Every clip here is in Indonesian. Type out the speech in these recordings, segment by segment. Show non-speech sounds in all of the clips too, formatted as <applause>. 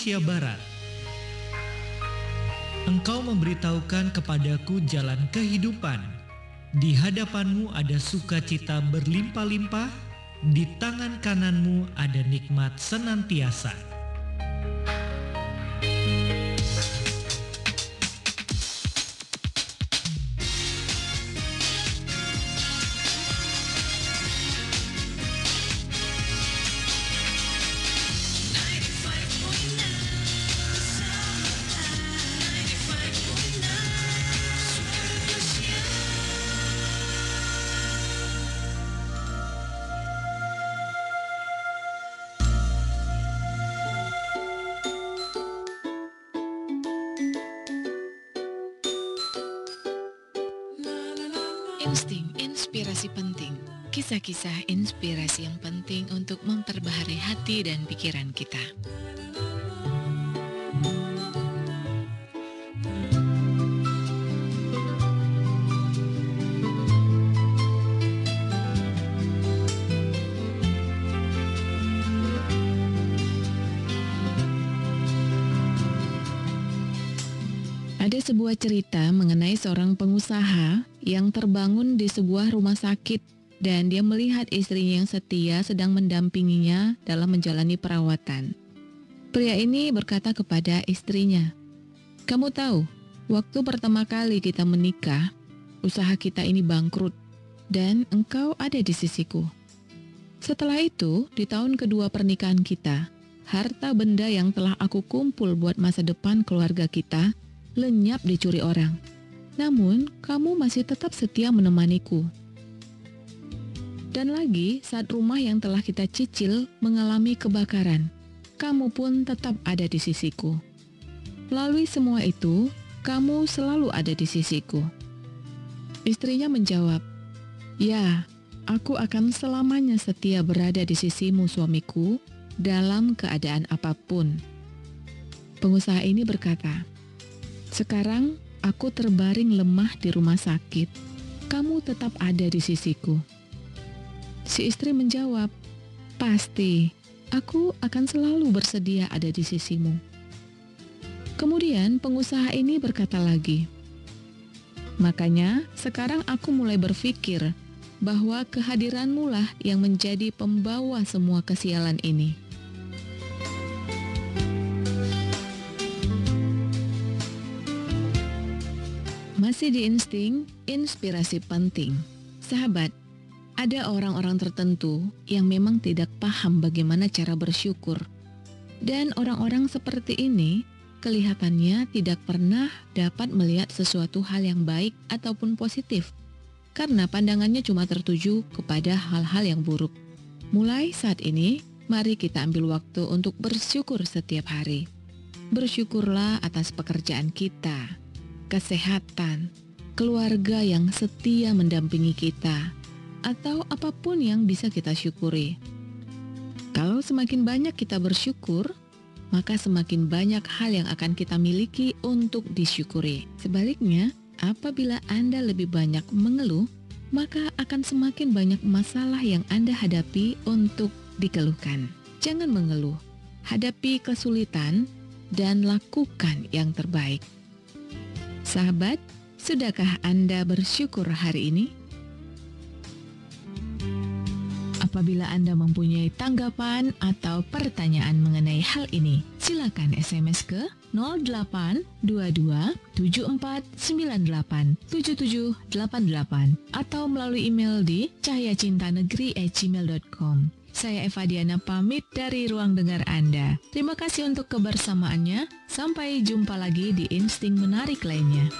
Indonesia Barat. Engkau memberitahukan kepadaku jalan kehidupan. Di hadapanmu ada sukacita berlimpah-limpah, di tangan kananmu ada nikmat senantiasa. Kisah-kisah inspirasi yang penting untuk memperbaharui hati dan pikiran kita. Ada sebuah cerita mengenai seorang pengusaha yang terbangun di sebuah rumah sakit dan dia melihat istrinya yang setia sedang mendampinginya dalam menjalani perawatan. Pria ini berkata kepada istrinya, "Kamu tahu, waktu pertama kali kita menikah, usaha kita ini bangkrut dan engkau ada di sisiku. Setelah itu, di tahun kedua pernikahan kita, harta benda yang telah aku kumpul buat masa depan keluarga kita lenyap dicuri orang. Namun, kamu masih tetap setia menemaniku. Dan lagi, saat rumah yang telah kita cicil mengalami kebakaran, kamu pun tetap ada di sisiku. Melalui semua itu, kamu selalu ada di sisiku. Istrinya menjawab, "Ya, aku akan selamanya setia berada di sisimu, suamiku, dalam keadaan apa pun." Pengusaha ini berkata, sekarang aku terbaring lemah di rumah sakit. Kamu tetap ada di sisiku. Si istri menjawab, "Pasti, aku akan selalu bersedia ada di sisimu." Kemudian pengusaha ini berkata lagi, "Makanya sekarang aku mulai berpikir bahwa kehadiranmu lah yang menjadi pembawa semua kesialan ini." Masih di insting, inspirasi penting. Sahabat, ada orang-orang tertentu yang memang tidak paham bagaimana cara bersyukur. Dan orang-orang seperti ini kelihatannya tidak pernah dapat melihat sesuatu hal yang baik ataupun positif karena pandangannya cuma tertuju kepada hal-hal yang buruk. Mulai saat ini, mari kita ambil waktu untuk bersyukur setiap hari. Bersyukurlah atas pekerjaan kita, kesehatan, keluarga yang setia mendampingi kita, atau apa pun yang bisa kita syukuri. Kalau semakin banyak kita bersyukur, maka semakin banyak hal yang akan kita miliki untuk disyukuri. Sebaliknya, apabila Anda lebih banyak mengeluh, maka akan semakin banyak masalah yang Anda hadapi untuk dikeluhkan. Jangan mengeluh, hadapi kesulitan, dan lakukan yang terbaik. Sahabat, sudahkah Anda bersyukur hari ini? Apabila Anda mempunyai tanggapan atau pertanyaan mengenai hal ini, silakan SMS ke 0822 7498 7788 atau melalui email di cahyacintanegeri@gmail.com. Saya Eva Diana pamit dari ruang dengar Anda. Terima kasih untuk kebersamaannya. Sampai jumpa lagi di Insting Menarik lainnya.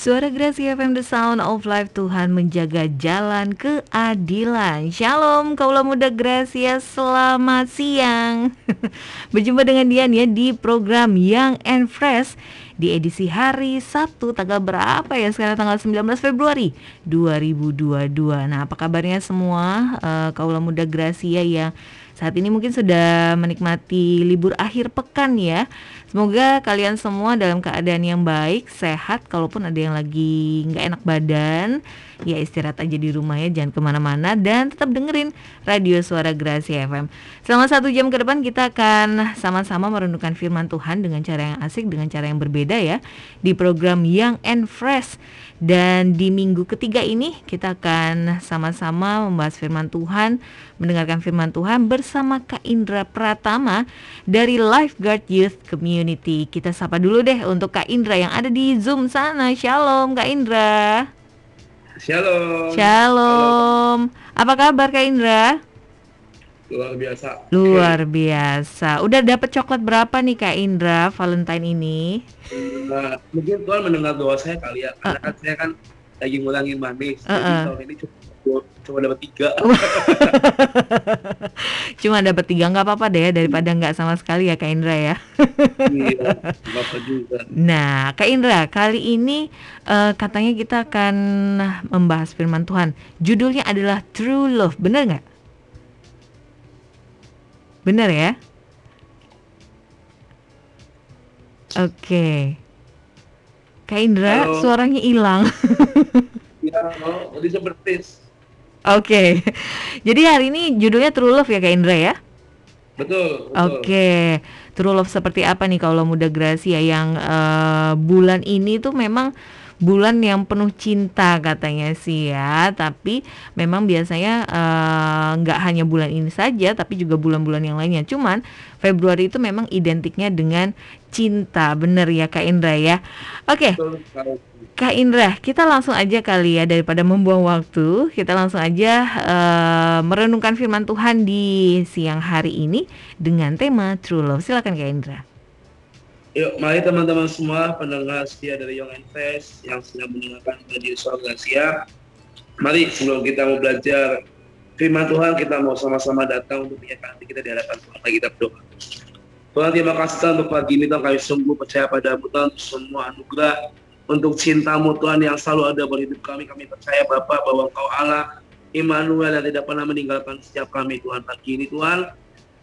Suara Gracia FM The Sound of Life Tuhan menjaga jalan keadilan. Shalom kaulah muda Gracia Selamat siang. <laughs> Berjumpa dengan Dian ya di program Young and Fresh Di edisi hari Sabtu tanggal berapa ya? Sekarang tanggal 19 Februari 2022 Nah apa kabarnya semua uh, kaulah muda Gracia yang saat ini mungkin sudah menikmati libur akhir pekan ya. Semoga kalian semua dalam keadaan yang baik, sehat. Kalaupun ada yang lagi nggak enak badan, ya istirahat aja di rumah ya, jangan ke mana-mana dan tetap dengerin radio suara Gracia FM. Selama satu jam ke depan kita akan sama-sama merenungkan firman Tuhan dengan cara yang asik, dengan cara yang berbeda ya di program Young and Fresh. Dan di minggu ketiga ini kita akan sama-sama membahas firman Tuhan, mendengarkan firman Tuhan bersama Kak Indra Pratama dari Lifeguard Youth Community. Kita sapa dulu deh untuk Kak Indra yang ada di Zoom sana. Shalom Kak Indra. Shalom. Shalom. Apa kabar Kak Indra? Luar biasa. Luar biasa. Udah dapat coklat berapa nih Kak Indra Valentine ini? Nah, mungkin Tuhan mendengar doa saya kali ya. Karena uh. kan saya kan lagi ngulangin manis. Uh -uh. Jadi tahun ini cuma cuma dapat tiga. <laughs> cuma dapat tiga nggak apa-apa deh daripada nggak sama sekali ya Kak Indra ya. iya, apa juga. Nah, Kak Indra kali ini uh, katanya kita akan membahas Firman Tuhan. Judulnya adalah True Love, bener nggak? Bener ya? Oke. Okay. Kak Indra, Halo. suaranya hilang. <laughs> Seperti Oke. Okay. Jadi hari ini judulnya True Love ya Kak Indra ya? Betul. betul. Oke. Okay. True Love seperti apa nih kalau muda Gracia yang uh, bulan ini tuh memang bulan yang penuh cinta katanya sih ya tapi memang biasanya eh, nggak uh, hanya bulan ini saja tapi juga bulan-bulan yang lainnya cuman Februari itu memang identiknya dengan cinta bener ya Kak Indra ya oke okay. Kak Indra, kita langsung aja kali ya daripada membuang waktu, kita langsung aja uh, merenungkan firman Tuhan di siang hari ini dengan tema True Love. Silakan Kak Indra. Yuk, mari teman-teman semua pendengar setia dari Young Invest yang sedang mendengarkan radio Soal Gracia. Mari sebelum kita mau belajar firman Tuhan, kita mau sama-sama datang untuk menyatakan kita di hadapan Tuhan. Mari kita berdoa. Tuhan terima kasih Tuhan untuk pagi ini Tuhan kami sungguh percaya pada Tuhan untuk semua anugerah untuk cintamu Tuhan yang selalu ada berhidup kami. Kami percaya Bapak bahwa Engkau Allah Immanuel yang tidak pernah meninggalkan setiap kami Tuhan pagi ini Tuhan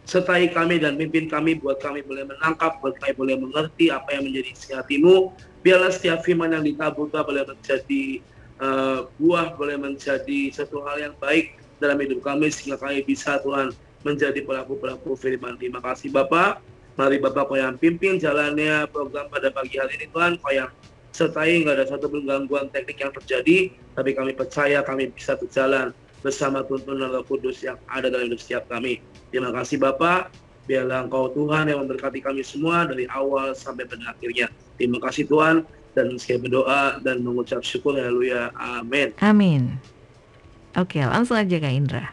sertai kami dan pimpin kami buat kami boleh menangkap, buat kami boleh mengerti apa yang menjadi isi hatimu. Biarlah setiap firman yang ditaburkan boleh menjadi uh, buah, boleh menjadi satu hal yang baik dalam hidup kami sehingga kami bisa Tuhan menjadi pelaku-pelaku firman. Terima kasih Bapak. Mari Bapak kau yang pimpin jalannya program pada pagi hari ini Tuhan. Kau yang sertai nggak ada satu gangguan teknik yang terjadi. Tapi kami percaya kami bisa berjalan bersama tuntunan Roh Kudus yang ada dalam hidup setiap kami. Terima kasih Bapak, biarlah Engkau Tuhan yang memberkati kami semua dari awal sampai pada akhirnya. Terima kasih Tuhan dan saya berdoa dan mengucap syukur haleluya. Amin. Amin. Oke, langsung aja Kak Indra.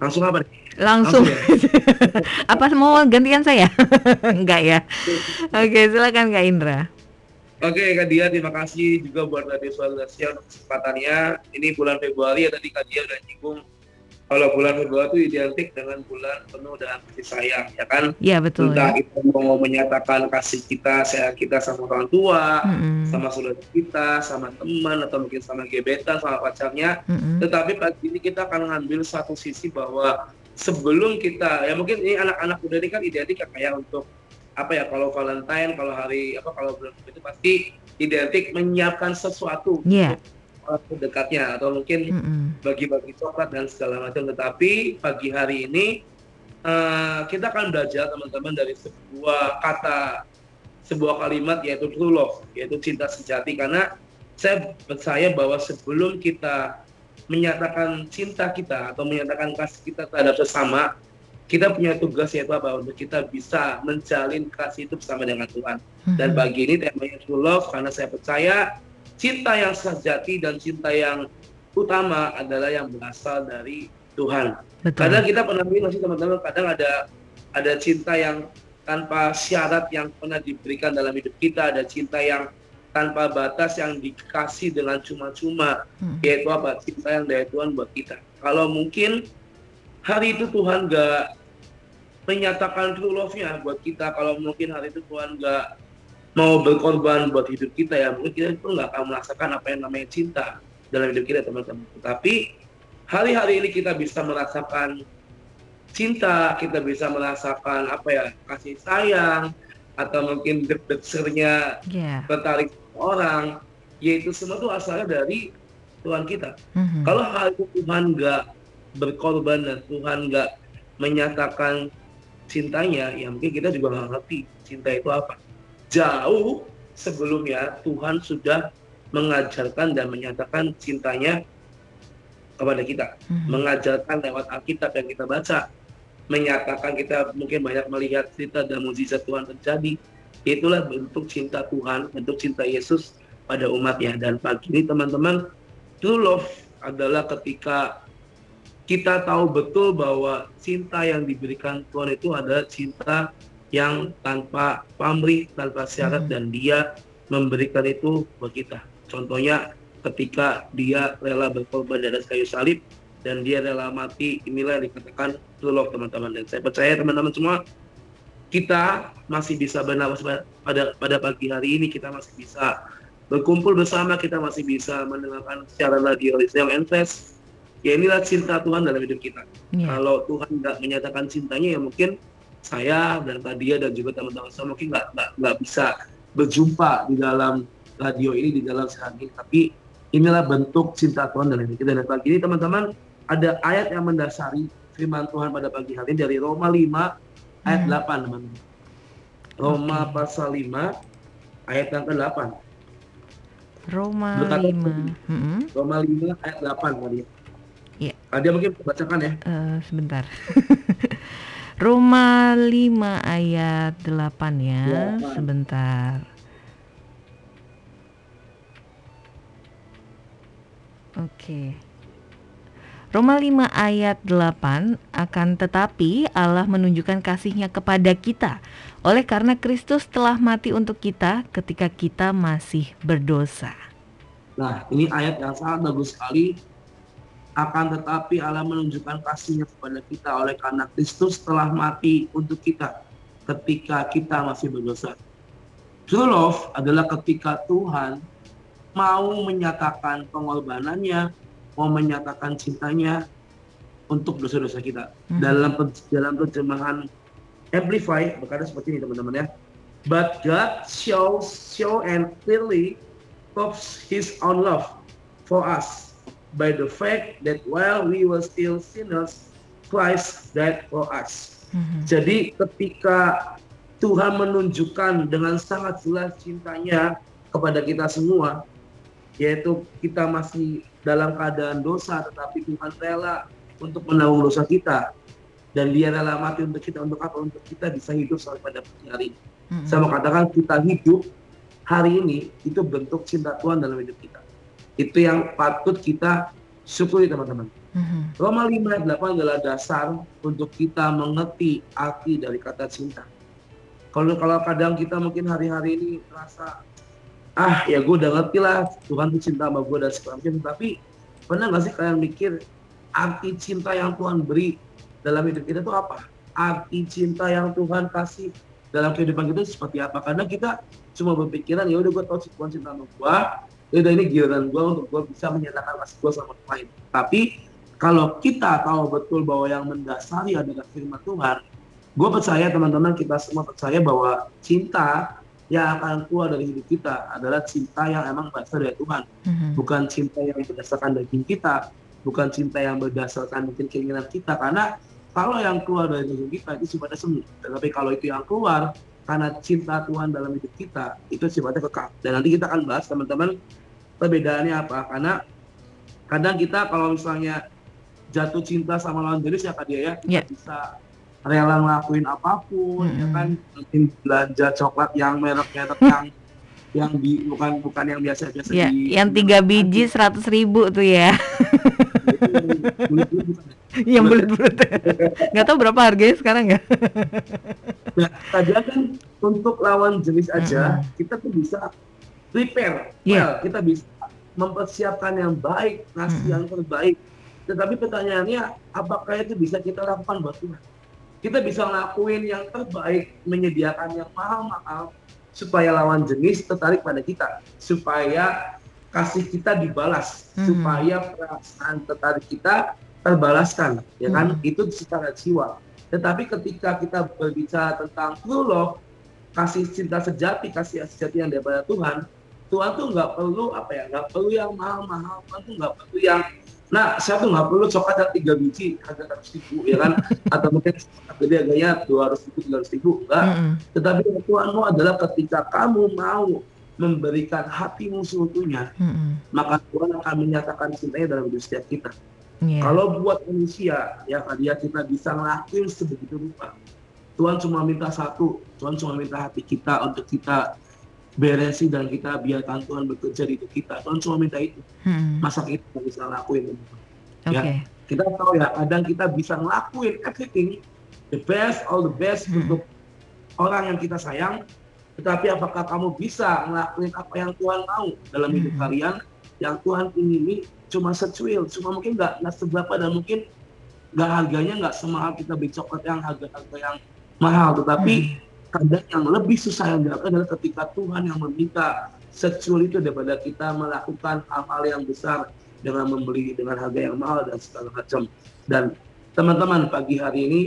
Langsung apa Langsung. Langsung ya? <laughs> apa mau gantian saya? <laughs> Enggak ya. <laughs> Oke, silakan Kak Indra. Oke Kak Dia, terima kasih juga buat Radio Suara untuk kesempatannya. Ini bulan Februari ya tadi Kak Dia udah nyinggung kalau bulan Februari itu identik dengan bulan penuh dengan kasih sayang, ya kan? Iya betul. Entah ya. kita mau menyatakan kasih kita, sayang kita sama orang tua, mm-hmm. sama saudara kita, sama teman atau mungkin sama gebetan, sama pacarnya. Mm-hmm. Tetapi pagi ini kita akan ngambil satu sisi bahwa sebelum kita, ya mungkin ini anak-anak muda ini kan identik ya kayak untuk apa ya kalau Valentine kalau hari apa kalau bulan itu pasti identik menyiapkan sesuatu yeah. untuk dekatnya atau mungkin bagi-bagi coklat dan segala macam. Tetapi pagi hari ini uh, kita akan belajar teman-teman dari sebuah kata sebuah kalimat yaitu true love yaitu cinta sejati. Karena saya percaya bahwa sebelum kita menyatakan cinta kita atau menyatakan kasih kita terhadap sesama kita punya tugas yaitu apa untuk kita bisa menjalin kasih itu bersama dengan Tuhan. Dan hmm. bagi ini temanya true love karena saya percaya cinta yang sejati dan cinta yang utama adalah yang berasal dari Tuhan. Betul. Kadang kita pernah bilang sih teman-teman, kadang ada ada cinta yang tanpa syarat yang pernah diberikan dalam hidup kita, ada cinta yang tanpa batas yang dikasih dengan cuma-cuma hmm. yaitu apa cinta yang dari Tuhan buat kita kalau mungkin hari itu Tuhan gak menyatakan true love-nya buat kita kalau mungkin hari itu Tuhan gak mau berkorban buat hidup kita ya mungkin kita itu nggak akan merasakan apa yang namanya cinta dalam hidup kita teman-teman tapi hari-hari ini kita bisa merasakan cinta kita bisa merasakan apa ya kasih sayang atau mungkin deg-degsernya yeah. tertarik orang yaitu semua itu asalnya dari Tuhan kita. Mm-hmm. Kalau hal itu Tuhan nggak berkorban dan Tuhan nggak menyatakan cintanya, ya mungkin kita juga nggak ngerti cinta itu apa. Jauh sebelumnya Tuhan sudah mengajarkan dan menyatakan cintanya kepada kita, mm-hmm. mengajarkan lewat Alkitab yang kita baca, menyatakan kita mungkin banyak melihat cerita dan mujizat Tuhan terjadi itulah bentuk cinta Tuhan, bentuk cinta Yesus pada umatnya. Dan pagi ini teman-teman, true love adalah ketika kita tahu betul bahwa cinta yang diberikan Tuhan itu adalah cinta yang tanpa pamrih, tanpa syarat, hmm. dan dia memberikan itu buat kita. Contohnya ketika dia rela berkorban di atas kayu salib, dan dia rela mati, inilah yang dikatakan true love teman-teman. Dan saya percaya teman-teman semua, kita masih bisa bernapas pada pada pagi hari ini kita masih bisa berkumpul bersama kita masih bisa mendengarkan secara radio yang Enfest ya inilah cinta Tuhan dalam hidup kita yeah. kalau Tuhan nggak menyatakan cintanya ya mungkin saya dan Tadia dan juga teman-teman saya mungkin nggak nggak bisa berjumpa di dalam radio ini di dalam sehari tapi inilah bentuk cinta Tuhan dalam hidup kita dan pagi ini teman-teman ada ayat yang mendasari firman Tuhan pada pagi hari ini dari Roma 5 ayat hmm. 8 teman-teman. Roma okay. pasal 5 ayat yang ke-8. Roma Berkata, 5. Hmm. Roma 5 ayat 8 tadi. Iya. Ah, dia mungkin bacakan ya. Uh, sebentar. <laughs> Roma 5 ayat 8 ya. 8. Sebentar. Oke. Okay. Roma 5 ayat 8 akan tetapi Allah menunjukkan kasihnya kepada kita oleh karena Kristus telah mati untuk kita ketika kita masih berdosa. Nah ini ayat yang sangat bagus sekali akan tetapi Allah menunjukkan kasihnya kepada kita oleh karena Kristus telah mati untuk kita ketika kita masih berdosa. True love adalah ketika Tuhan mau menyatakan pengorbanannya, mau menyatakan cintanya untuk dosa-dosa kita. Hmm. Dalam dalam terjemahan Amplify berkata seperti ini teman-teman ya. But God shows show and clearly proves His own love for us by the fact that while we were still sinners, Christ died for us. Hmm. Jadi ketika Tuhan menunjukkan dengan sangat jelas cintanya kepada kita semua, yaitu kita masih dalam keadaan dosa tetapi Tuhan rela untuk menanggung dosa kita dan dia rela mati untuk kita untuk apa untuk kita bisa hidup sampai pada pagi hari mm-hmm. saya mau katakan kita hidup hari ini itu bentuk cinta Tuhan dalam hidup kita itu yang patut kita syukuri teman-teman. Mm-hmm. Roma 5 ayat 8 adalah dasar untuk kita mengerti arti dari kata cinta. Kalau kalau kadang kita mungkin hari-hari ini merasa ah ya gue udah ngerti lah Tuhan tuh cinta sama gue dan segala macam. Tapi pernah gak sih kalian mikir arti cinta yang Tuhan beri dalam hidup kita tuh apa? Arti cinta yang Tuhan kasih dalam kehidupan kita seperti apa? Karena kita cuma berpikiran ya udah gue tau Tuhan cinta sama gue udah ini giliran gue untuk gue bisa menyatakan kasih gue sama orang lain tapi kalau kita tahu betul bahwa yang mendasari adalah firman Tuhan gue percaya teman-teman kita semua percaya bahwa cinta yang akan keluar dari hidup kita adalah cinta yang emang berasal dari Tuhan, mm-hmm. bukan cinta yang berdasarkan daging kita, bukan cinta yang berdasarkan mungkin keinginan kita. Karena kalau yang keluar dari daging kita itu sifatnya semu, tetapi kalau itu yang keluar karena cinta Tuhan dalam hidup kita itu sifatnya kekal. Dan nanti kita akan bahas teman-teman perbedaannya apa. Karena kadang kita kalau misalnya jatuh cinta sama lawan jenis ya kak dia ya, yeah. bisa rela ngelakuin apa pun hmm. ya kan mungkin belanja coklat yang merek-merek yang yang di bukan bukan yang biasa-biasa ya, di yang tiga biji seratus ribu tuh ya <laughs> yang bulat-bulat nggak tahu berapa harganya sekarang ya nah tadi kan untuk lawan jenis aja hmm. kita tuh bisa prepare, Iya. well, kita bisa mempersiapkan yang baik, ngasih Mm-mm. yang terbaik. Tetapi pertanyaannya, apakah itu bisa kita lakukan buat Tuhan? Kita bisa ngelakuin yang terbaik, menyediakan yang mahal-mahal, supaya lawan jenis tertarik pada kita, supaya kasih kita dibalas, Mhm. supaya perasaan tertarik kita terbalaskan, ya kan? Mhm. Itu secara jiwa. Tetapi ketika kita berbicara tentang true love, kasih cinta sejati, kasih sejati yang daripada Tuhan, Tuhan tuh nggak perlu apa ya, nggak perlu yang mahal-mahal, Tuhan tuh nggak perlu yang Nah, saya tuh nggak perlu coklat yang tiga biji harga seratus ribu, ya kan? <laughs> Atau mungkin gede harganya dua ratus ribu, tiga ratus ribu, enggak. Mm-mm. Tetapi yang Tuhanmu adalah ketika kamu mau memberikan hatimu seutuhnya, Mm-mm. maka Tuhan akan menyatakan cintanya dalam hidup setiap kita. Iya. Kalau buat manusia, ya dia kita bisa ngelakuin sebegitu rupa. Tuhan cuma minta satu, Tuhan cuma minta hati kita untuk kita beresin dan kita biarkan Tuhan bekerja di hidup kita. Tuhan cuma minta itu. Mm-mm. Masa kita bisa ngelakuin? Oke. ya. Kita tahu ya, kadang kita bisa ngelakuin everything, the best, all the best Hmm. untuk orang yang kita sayang. Tetapi apakah kamu bisa ngelakuin apa yang Tuhan mau dalam hidup Hmm. kalian? Yang Tuhan ingini cuma secuil, cuma mungkin nggak nggak seberapa dan mungkin nggak harganya nggak semahal kita beli coklat yang harga-harga yang mahal. Tetapi Hmm. Kadang yang lebih susah yang dilakukan adalah ketika Tuhan yang meminta secuil itu daripada kita melakukan hal-hal yang besar dengan membeli dengan harga yang mahal dan segala macam. Dan teman-teman pagi hari ini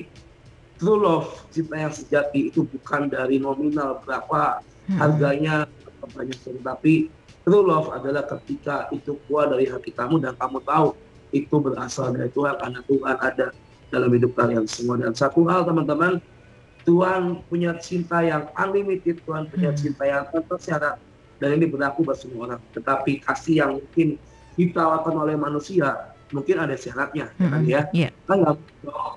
true love cinta yang sejati itu bukan dari nominal berapa Mm-mm. harganya banyak tetapi true love adalah ketika itu keluar dari hati kamu dan kamu tahu itu berasal dari Tuhan karena Tuhan ada dalam hidup kalian semua dan satu hal teman-teman Tuhan punya cinta yang unlimited Tuhan punya Hmm. cinta yang tanpa syarat dan ini berlaku buat semua orang tetapi kasih yang mungkin ditawarkan oleh manusia mungkin ada syaratnya ya kan Mm-mm. ya Iya. kan nggak mungkin dong.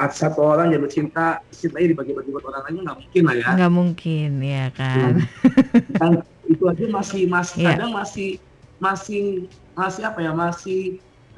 Ada satu orang yang cinta cintanya dibagi-bagi buat orang lain nggak mungkin lah ya Nggak mungkin ya kan. <laughs> kan itu aja masih masih Iya. kadang masih masih masih apa ya masih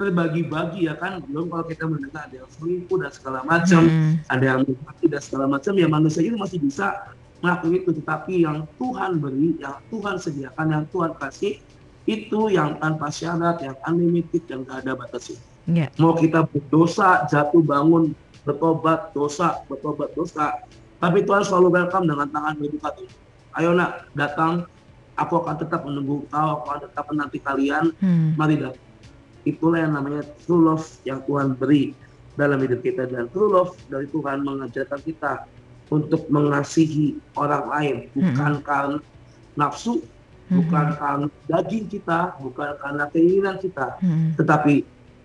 terbagi-bagi ya kan? Belum kalau kita mendengar ada yang selingkuh dan segala macam Mm-mm. ada yang mati dan segala macam ya manusia itu masih bisa melakukan itu. Tetapi yang Tuhan beri yang Tuhan sediakan yang Tuhan kasih itu yang tanpa syarat yang unlimited yang gak ada batasnya. Iya. mau kita berdosa jatuh bangun bertobat dosa bertobat dosa. Tapi Tuhan selalu welcome dengan tangan terbuka tuh ayo nak datang. Aku akan tetap menunggu kau aku akan tetap menanti kalian. Hmm. mari datang itulah yang namanya true love yang Tuhan beri dalam hidup kita dan true love dari Tuhan mengajarkan kita untuk mengasihi orang lain bukan karena nafsu bukan Mhm. karena daging kita bukan karena keinginan kita Mm-mm. tetapi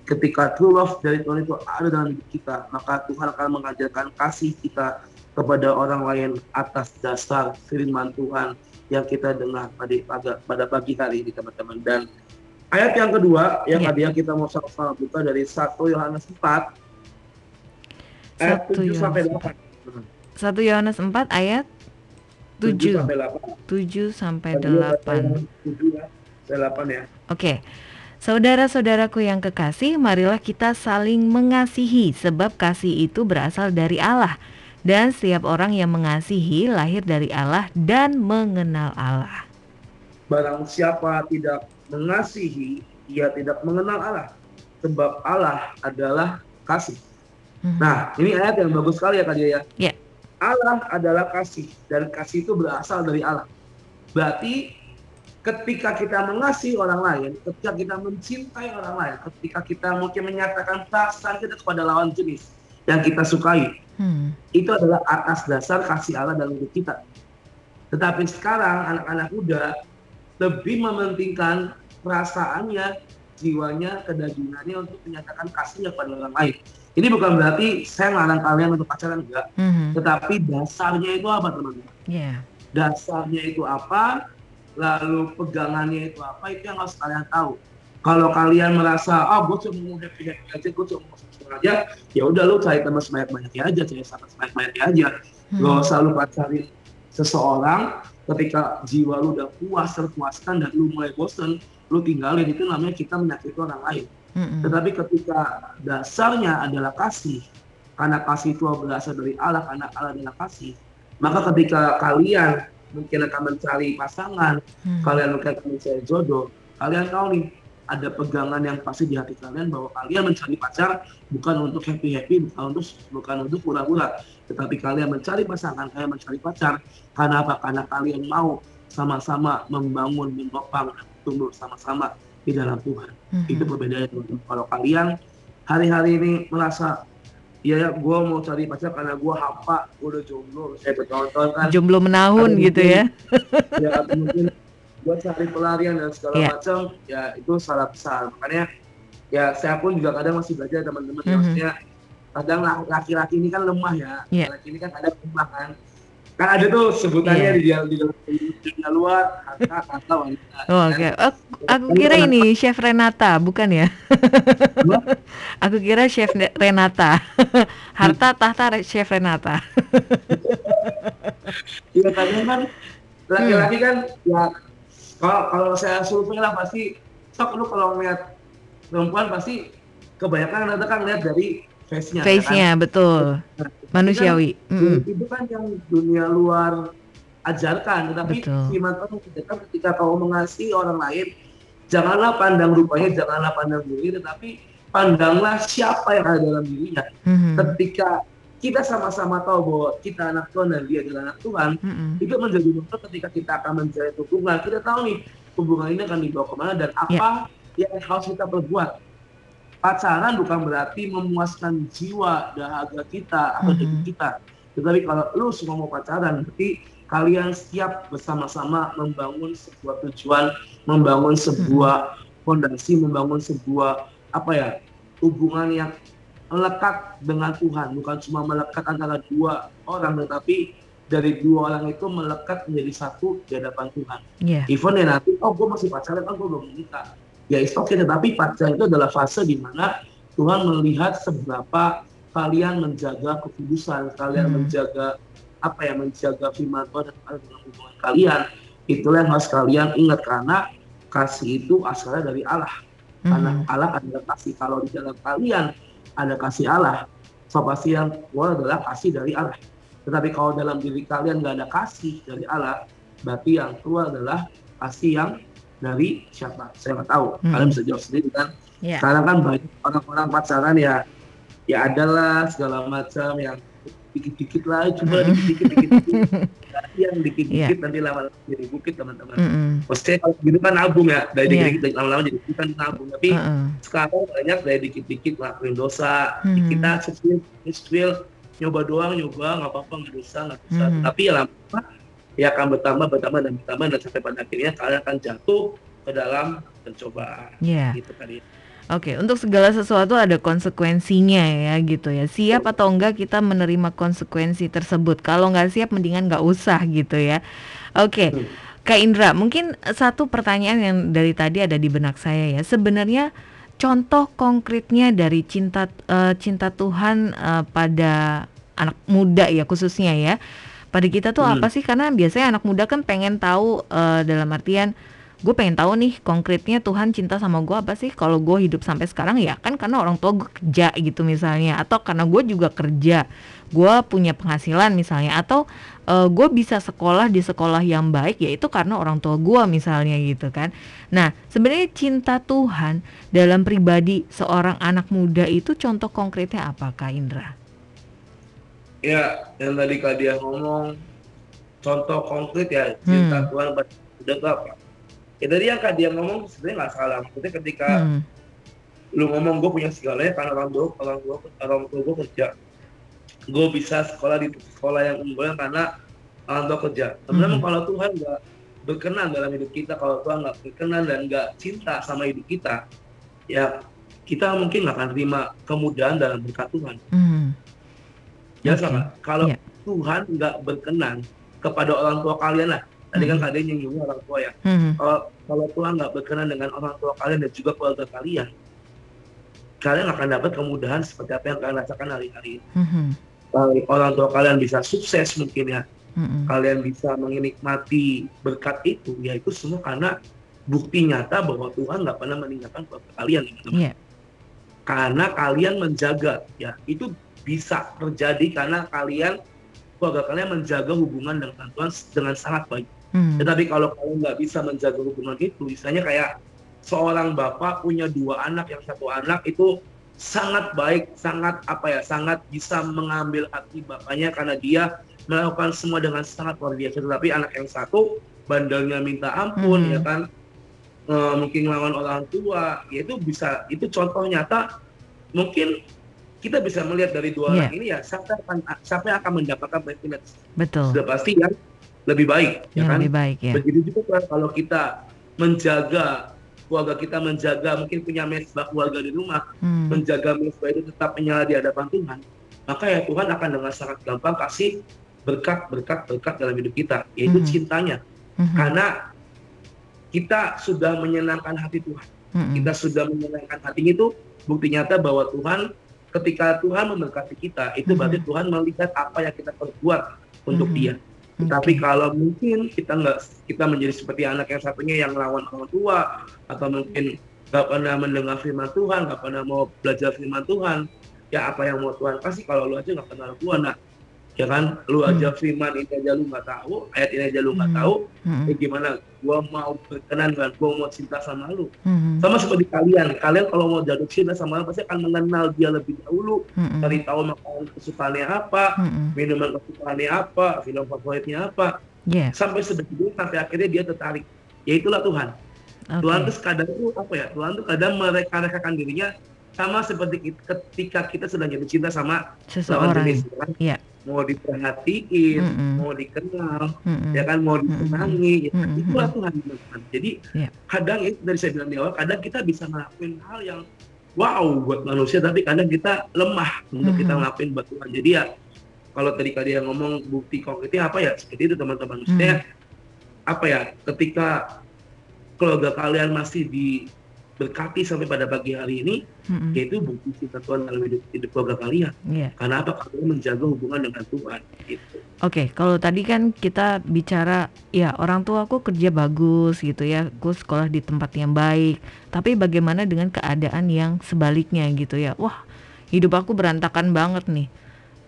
ketika true love dari Tuhan itu ada dalam hidup kita, maka Tuhan akan mengajarkan kasih kita kepada orang lain atas dasar firman Tuhan yang kita dengar pada pada, pada pagi hari ini teman-teman. Dan ayat yang kedua yang Ya. tadi yang kita mau sama-sama buka dari 1 Yohanes 4 ayat 1 7 sampai Yohanes 8. 1 Yohanes 4 ayat 7 sampai 8. 7 sampai Tadi ayat 8. 7 ya, sampai 8 ya. Oke. Saudara-saudaraku yang kekasih, marilah kita saling mengasihi sebab kasih itu berasal dari Allah. Dan setiap orang yang mengasihi lahir dari Allah dan mengenal Allah. Barang siapa tidak mengasihi, ia tidak mengenal Allah. Sebab Allah adalah kasih. Mhm. Nah, ini ayat yang bagus sekali ya Kak Dia ya. Ya. Allah adalah kasih dan kasih itu berasal dari Allah. Berarti ketika kita mengasihi orang lain, ketika kita mencintai orang lain, ketika kita mungkin menyatakan perasaan kita kepada lawan jenis yang kita sukai, Hmm. itu adalah atas dasar kasih Allah dalam hidup kita. Tetapi sekarang anak-anak muda lebih mementingkan perasaannya, jiwanya, kedagingannya untuk menyatakan kasihnya kepada orang lain. Ini bukan berarti saya ngelarang kalian untuk pacaran enggak, Mhm. tetapi dasarnya itu apa teman-teman? Ya. Dasarnya itu apa? Lalu pegangannya itu apa? Itu yang harus kalian tahu. Kalau kalian merasa, ah gue cuma mau happy happy aja, gue cuma mau senang aja, ya udah lu cari teman sebanyak banyaknya aja, cari sahabat sebanyak banyaknya aja. Hmm. Gak usah lu pacarin seseorang ketika jiwa lu udah puas terpuaskan dan lu mulai bosen, lu tinggalin itu namanya kita menyakiti orang lain. Mhm. Tetapi ketika dasarnya adalah kasih, karena kasih itu berasal dari Allah, karena Allah adalah kasih, maka ketika kalian mungkin akan mencari pasangan, Hmm. kalian mungkin akan mencari jodoh, kalian tahu nih ada pegangan yang pasti di hati kalian bahwa kalian mencari pacar bukan untuk happy happy, bukan untuk bukan untuk pura-pura, tetapi kalian mencari pasangan, kalian mencari pacar karena apa? Karena kalian mau sama-sama membangun, menopang, tumbuh sama-sama di dalam Tuhan. Mhm. Itu perbedaannya teman-teman. Kalau kalian hari-hari ini merasa ya ya gue mau cari pacar karena gue hapa gue udah jomblo saya bertahun-tahun kan Jomblo menahun gitu ya. <laughs> ya mungkin gue cari pelarian dan segala Iya. macam ya itu salah besar makanya ya saya pun juga kadang masih belajar teman-teman ya, Mhm. maksudnya kadang laki-laki ini kan lemah ya Iya. laki ini kan ada lemah kan kan ada tuh sebutannya Iya. di dalam di dalam luar kata kata wanita Oh? Oke, Aku, aku kira ini Chef Renata, bukan ya? <laughs> Aku kira Chef Renata. <laughs> Harta tahta Chef Renata. Iya kadang kan laki-laki Hmm. kan ya kalau kalau saya survei lah pasti sok lu kalau ngeliat perempuan pasti kebanyakan rata kan lihat dari face-nya. ya kan? Face-nya betul. Nah, Manusiawi. Mm-mm. Itu kan yang dunia luar ajarkan, tetapi firman Tuhan mengajarkan ketika kau mengasihi orang lain, janganlah pandang rupanya, janganlah pandang diri, tetapi pandanglah siapa yang ada dalam dirinya. Mhm. Ketika kita sama-sama tahu bahwa kita anak Tuhan dan dia adalah anak Tuhan, Mm-mm. itu menjadi bentuk ketika kita akan menjalin hubungan. Kita tahu nih hubungan ini akan dibawa ke mana dan apa yang harus kita perbuat. Pacaran bukan berarti memuaskan jiwa dahaga kita atau Mhm. diri kita. Tetapi kalau lu semua mau pacaran berarti kalian siap bersama-sama membangun sebuah tujuan membangun sebuah fondasi membangun sebuah apa ya hubungan yang melekat dengan Tuhan bukan cuma melekat antara dua orang tetapi dari dua orang itu melekat menjadi satu di hadapan Tuhan. Iya. Even ya nanti, oh gue masih pacaran kan gue belum menikah. Ya it's okay, tetapi pacaran itu adalah fase di mana Tuhan melihat seberapa kalian menjaga kekudusan, kalian Hmm. menjaga apa ya, menjaga firman Tuhan dan dalam hubungan kalian. Itulah yang harus kalian ingat karena kasih itu asalnya dari Allah. Karena Mhm. Allah adalah kasih. Kalau di dalam kalian ada kasih Allah, so pasti yang keluar adalah kasih dari Allah. Tetapi kalau dalam diri kalian nggak ada kasih dari Allah, berarti yang keluar adalah kasih yang dari siapa? Saya nggak tahu. Hmm. Kalian bisa jawab sendiri kan. Iya. Sekarang kan banyak orang-orang pacaran ya, ya adalah segala macam yang dikit-dikit lah, coba Hmm. dikit-dikit, dikit-dikit. <laughs> Yang dikit-dikit Iya. nanti lama-lama jadi bukit teman-teman. Mm-mm. Maksudnya kalau gitu kan nabung ya, dari Iya. dikit-dikit dari lama-lama jadi bukit kan nabung. Tapi Heeh. sekarang banyak dari dikit-dikit ngelakuin dosa. Hmm. Kita kecil, kecil, nyoba doang, nyoba nggak apa-apa, nggak dosa, nggak dosa. Hmm. Tapi ya lama ya akan bertambah, bertambah dan bertambah dan sampai pada akhirnya kalian akan jatuh ke dalam pencobaan. Iya. Gitu tadi. Oke, untuk segala sesuatu ada konsekuensinya ya gitu ya. Siap atau enggak kita menerima konsekuensi tersebut. Kalau nggak siap mendingan nggak usah gitu ya. Oke, Hmm. Kak Indra, mungkin satu pertanyaan yang dari tadi ada di benak saya ya. Sebenarnya contoh konkretnya dari cinta eh, cinta Tuhan eh, pada anak muda ya khususnya ya. Pada kita tuh Hmm. apa sih? Karena biasanya anak muda kan pengen tahu eh, dalam artian gue pengen tahu nih konkretnya Tuhan cinta sama gue apa sih kalau gue hidup sampai sekarang ya kan karena orang tua gue kerja gitu misalnya atau karena gue juga kerja gue punya penghasilan misalnya atau gue bisa sekolah di sekolah yang baik yaitu karena orang tua gue misalnya gitu kan nah sebenarnya cinta Tuhan dalam pribadi seorang anak muda itu contoh konkretnya apa Kak Indra? Ya, yang tadi Kak dia ngomong contoh konkret ya cinta Hmm. Tuhan pada apa? Ya tadi yang Kak dia ngomong sebenarnya nggak salah. Maksudnya ketika Hmm. lu ngomong gue punya segalanya karena orang tua orang tua orang tua gue kerja gue bisa sekolah di sekolah yang unggulan karena orang tua kerja sebenarnya Mhm. kalau Tuhan nggak berkenan dalam hidup kita kalau Tuhan nggak berkenan dan nggak cinta sama hidup kita ya kita mungkin nggak akan terima kemudahan dalam berkat Tuhan Hmm. ya Oke. sama kalau Iya. Tuhan nggak berkenan kepada orang tua kalian lah tadi kan Mhm. kalian nyinggung orang tua ya Hmm. kalau kalau Tuhan nggak berkenan dengan orang tua kalian dan juga keluarga kalian kalian akan dapat kemudahan seperti apa yang kalian rasakan hari-hari ini. Hmm. Kalau orang tua kalian bisa sukses mungkin ya, Hmm. kalian bisa menikmati berkat itu, ya itu semua karena bukti nyata bahwa Tuhan nggak pernah meninggalkan keluarga kalian. teman-teman. Iya. Karena kalian menjaga, ya itu bisa terjadi karena kalian keluarga kalian menjaga hubungan dengan Tuhan dengan sangat baik. Hmm. Tetapi kalau kalian nggak bisa menjaga hubungan itu, misalnya kayak seorang bapak punya dua anak, yang satu anak itu sangat baik, sangat apa ya, sangat bisa mengambil hati bapaknya karena dia melakukan semua dengan sangat luar biasa. Tetapi anak yang satu bandelnya minta ampun, Mhm. ya kan, Eh, mungkin melawan orang tua, ya itu bisa, itu contoh nyata. Mungkin kita bisa melihat dari dua Iya. anak ini ya, siapa akan siapa yang akan mendapatkan privilege Betul. sudah pasti yang lebih baik, ya kan? lebih baik ya. Begitu juga kan kalau kita menjaga keluarga kita menjaga mungkin punya mesbah keluarga di rumah, Hmm. menjaga mesbah itu tetap menyala di hadapan Tuhan, maka ya Tuhan akan dengan sangat gampang kasih berkat berkat berkat dalam hidup kita, yaitu Mhm. cintanya. Mhm. Karena kita sudah menyenangkan hati Tuhan, Mhm. kita sudah menyenangkan hati itu bukti nyata bahwa Tuhan ketika Tuhan memberkati kita, itu Mhm. berarti Tuhan melihat apa yang kita perbuat untuk Mhm. Dia. Oke. Tapi kalau mungkin kita nggak kita menjadi seperti anak yang satunya yang lawan orang tua atau mungkin nggak pernah mendengar firman Tuhan, nggak pernah mau belajar firman Tuhan, ya apa yang mau Tuhan kasih kalau lu aja nggak kenal Tuhan, nah ya kan, lu aja firman ini aja lu nggak tahu, ayat ini aja lu nggak Hmm. tahu, Mhm. ya gimana? Gua mau berkenan dengan gua mau cinta sama lu. Mhm. Sama seperti kalian, kalian kalau mau jatuh cinta sama lu pasti akan mengenal dia lebih dahulu, Mhm. cari tahu makanan kesukaannya apa, Mhm. minuman kesukaannya apa, film favoritnya apa, Yeah. sampai sebegitu sampai akhirnya dia tertarik. Ya itulah Tuhan. Oke. Tuhan tuh kadang tuh apa ya? Tuhan tuh kadang mereka-rekakan dirinya sama seperti kita- ketika kita sedang jatuh cinta sama lawan Seseorang. jenis, ya kan? Iya. Mau diperhatiin, Mhm. mau dikenal, Mhm. ya kan, mau disenangi, ya kan? Itulah Tuhan. teman-teman. Jadi Iya. kadang itu dari saya bilang di awal, kadang kita bisa ngelakuin hal yang wow buat manusia, tapi kadang kita lemah untuk kita Mhm. ngelakuin buat Tuhan. Jadi ya kalau tadi kalian ngomong bukti konkretnya apa ya? Seperti itu teman-teman. Maksudnya apa ya? Ketika keluarga kalian masih diberkati sampai pada pagi hari ini, Mhm. yaitu bukti cinta Tuhan dalam hidup, hidup keluarga kalian. Iya. Karena apa? Kalian menjaga hubungan dengan Tuhan. Gitu. Oke, kalau tadi kan kita bicara ya orang tua aku kerja bagus gitu ya, aku sekolah di tempat yang baik. Tapi bagaimana dengan keadaan yang sebaliknya gitu ya? Wah, hidup aku berantakan banget nih.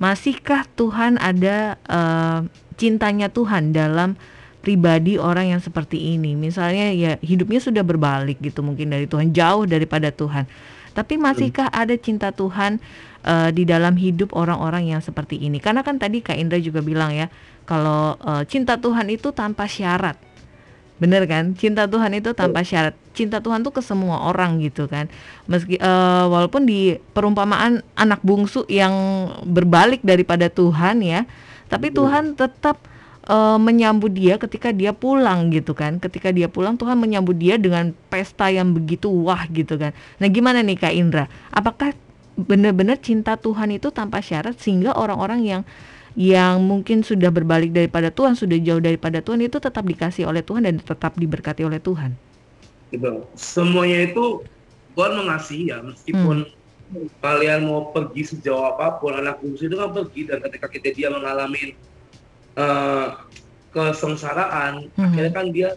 Masihkah Tuhan ada eh, cintanya Tuhan dalam pribadi orang yang seperti ini? Misalnya ya hidupnya sudah berbalik gitu mungkin dari Tuhan jauh daripada Tuhan. Tapi masihkah ada cinta Tuhan eh, di dalam hidup orang-orang yang seperti ini. Karena kan tadi Kak Indra juga bilang ya, kalau eh, cinta Tuhan itu tanpa syarat. Bener kan? Cinta Tuhan itu tanpa syarat. Cinta Tuhan tuh ke semua orang gitu kan. Meski eh, walaupun di perumpamaan anak bungsu yang berbalik daripada Tuhan ya, tapi. Tuhan tetap eh, menyambut dia ketika dia pulang gitu kan. Ketika dia pulang Tuhan menyambut dia dengan pesta yang begitu wah gitu kan. Nah, gimana nih Kak Indra? Apakah benar-benar cinta Tuhan itu tanpa syarat sehingga orang-orang yang yang mungkin sudah berbalik daripada Tuhan, sudah jauh daripada Tuhan itu tetap dikasih oleh Tuhan dan tetap diberkati oleh Tuhan. gitu. Semuanya itu Tuhan mengasihi ya, meskipun kalian mau pergi sejauh apa pun, anak bungsu itu kan pergi dan ketika kita dia mengalami eh, kesengsaraan, Mhm. akhirnya kan dia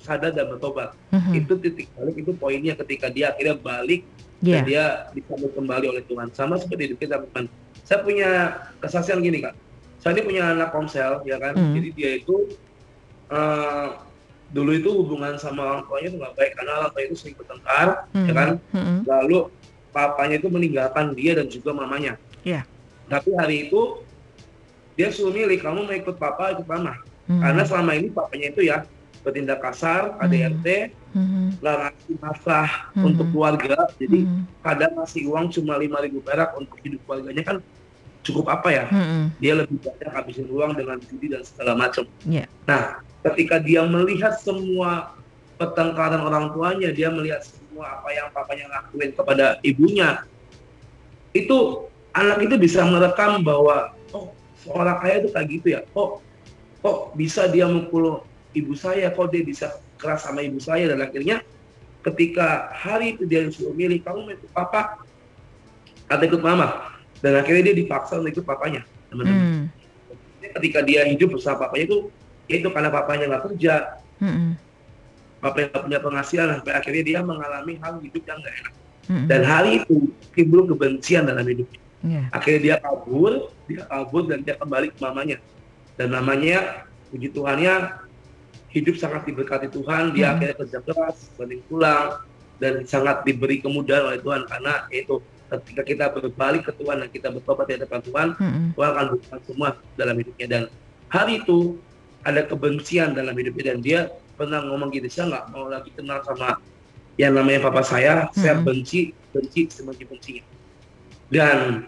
sadar dan bertobat. Mhm. Itu titik balik, itu poinnya ketika dia akhirnya balik Iya. dan dia disambut kembali oleh Tuhan. Sama seperti hidup kita, teman. Saya punya kesaksian gini kak. Saya ini punya anak komsel, ya kan. Hmm. Jadi dia itu eh, dulu itu hubungan sama orang tuanya itu nggak baik karena orang tuanya itu sering bertengkar, Mhm. ya kan. Mhm. Lalu papanya itu meninggalkan dia dan juga mamanya. Iya. Tapi hari itu dia suruh milih kamu mau ikut papa ikut mama. Mhm. Karena selama ini papanya itu ya bertindak kasar, KDRT, Mhm. nggak ngasih nafkah Mhm. untuk keluarga. Jadi Mhm. kadang ngasih uang cuma 5.000 perak untuk hidup keluarganya kan cukup apa ya? Mhm. Dia lebih banyak habisin uang dengan judi dan segala macam. Iya. Nah, ketika dia melihat semua pertengkaran orang tuanya, dia melihat semua apa yang papanya lakuin kepada ibunya, itu anak itu bisa merekam bahwa oh seorang ayah itu kayak gitu ya, oh kok bisa dia mukul ibu saya, kok dia bisa keras sama ibu saya? Dan akhirnya ketika hari itu dia disuruh milih kamu mau ikut papa? Atau ikut mama. Dan akhirnya dia dipaksa untuk ikut papanya teman-teman. Mhm. ketika dia hidup bersama papanya itu ya itu karena papanya nggak kerja. Mhm. papanya nggak punya penghasilan sampai akhirnya dia mengalami hal hidup yang nggak enak. Mhm. dan hari itu timbul kebencian dalam hidupnya Yeah. Akhirnya dia kabur, dia kabur dan dia kembali ke mamanya. Dan namanya puji Tuhannya hidup sangat diberkati Tuhan, dia hmm. akhirnya kerja keras, balik pulang dan sangat diberi kemudahan oleh Tuhan karena itu ketika kita berbalik ke Tuhan dan kita bertobat di hadapan Tuhan, hmm. Tuhan akan buka semua dalam hidupnya dan hari itu ada kebencian dalam hidupnya dan dia pernah ngomong gitu, saya nggak mau lagi kenal sama yang namanya papa saya, hmm. saya benci, benci, sebenci bencinya. Dan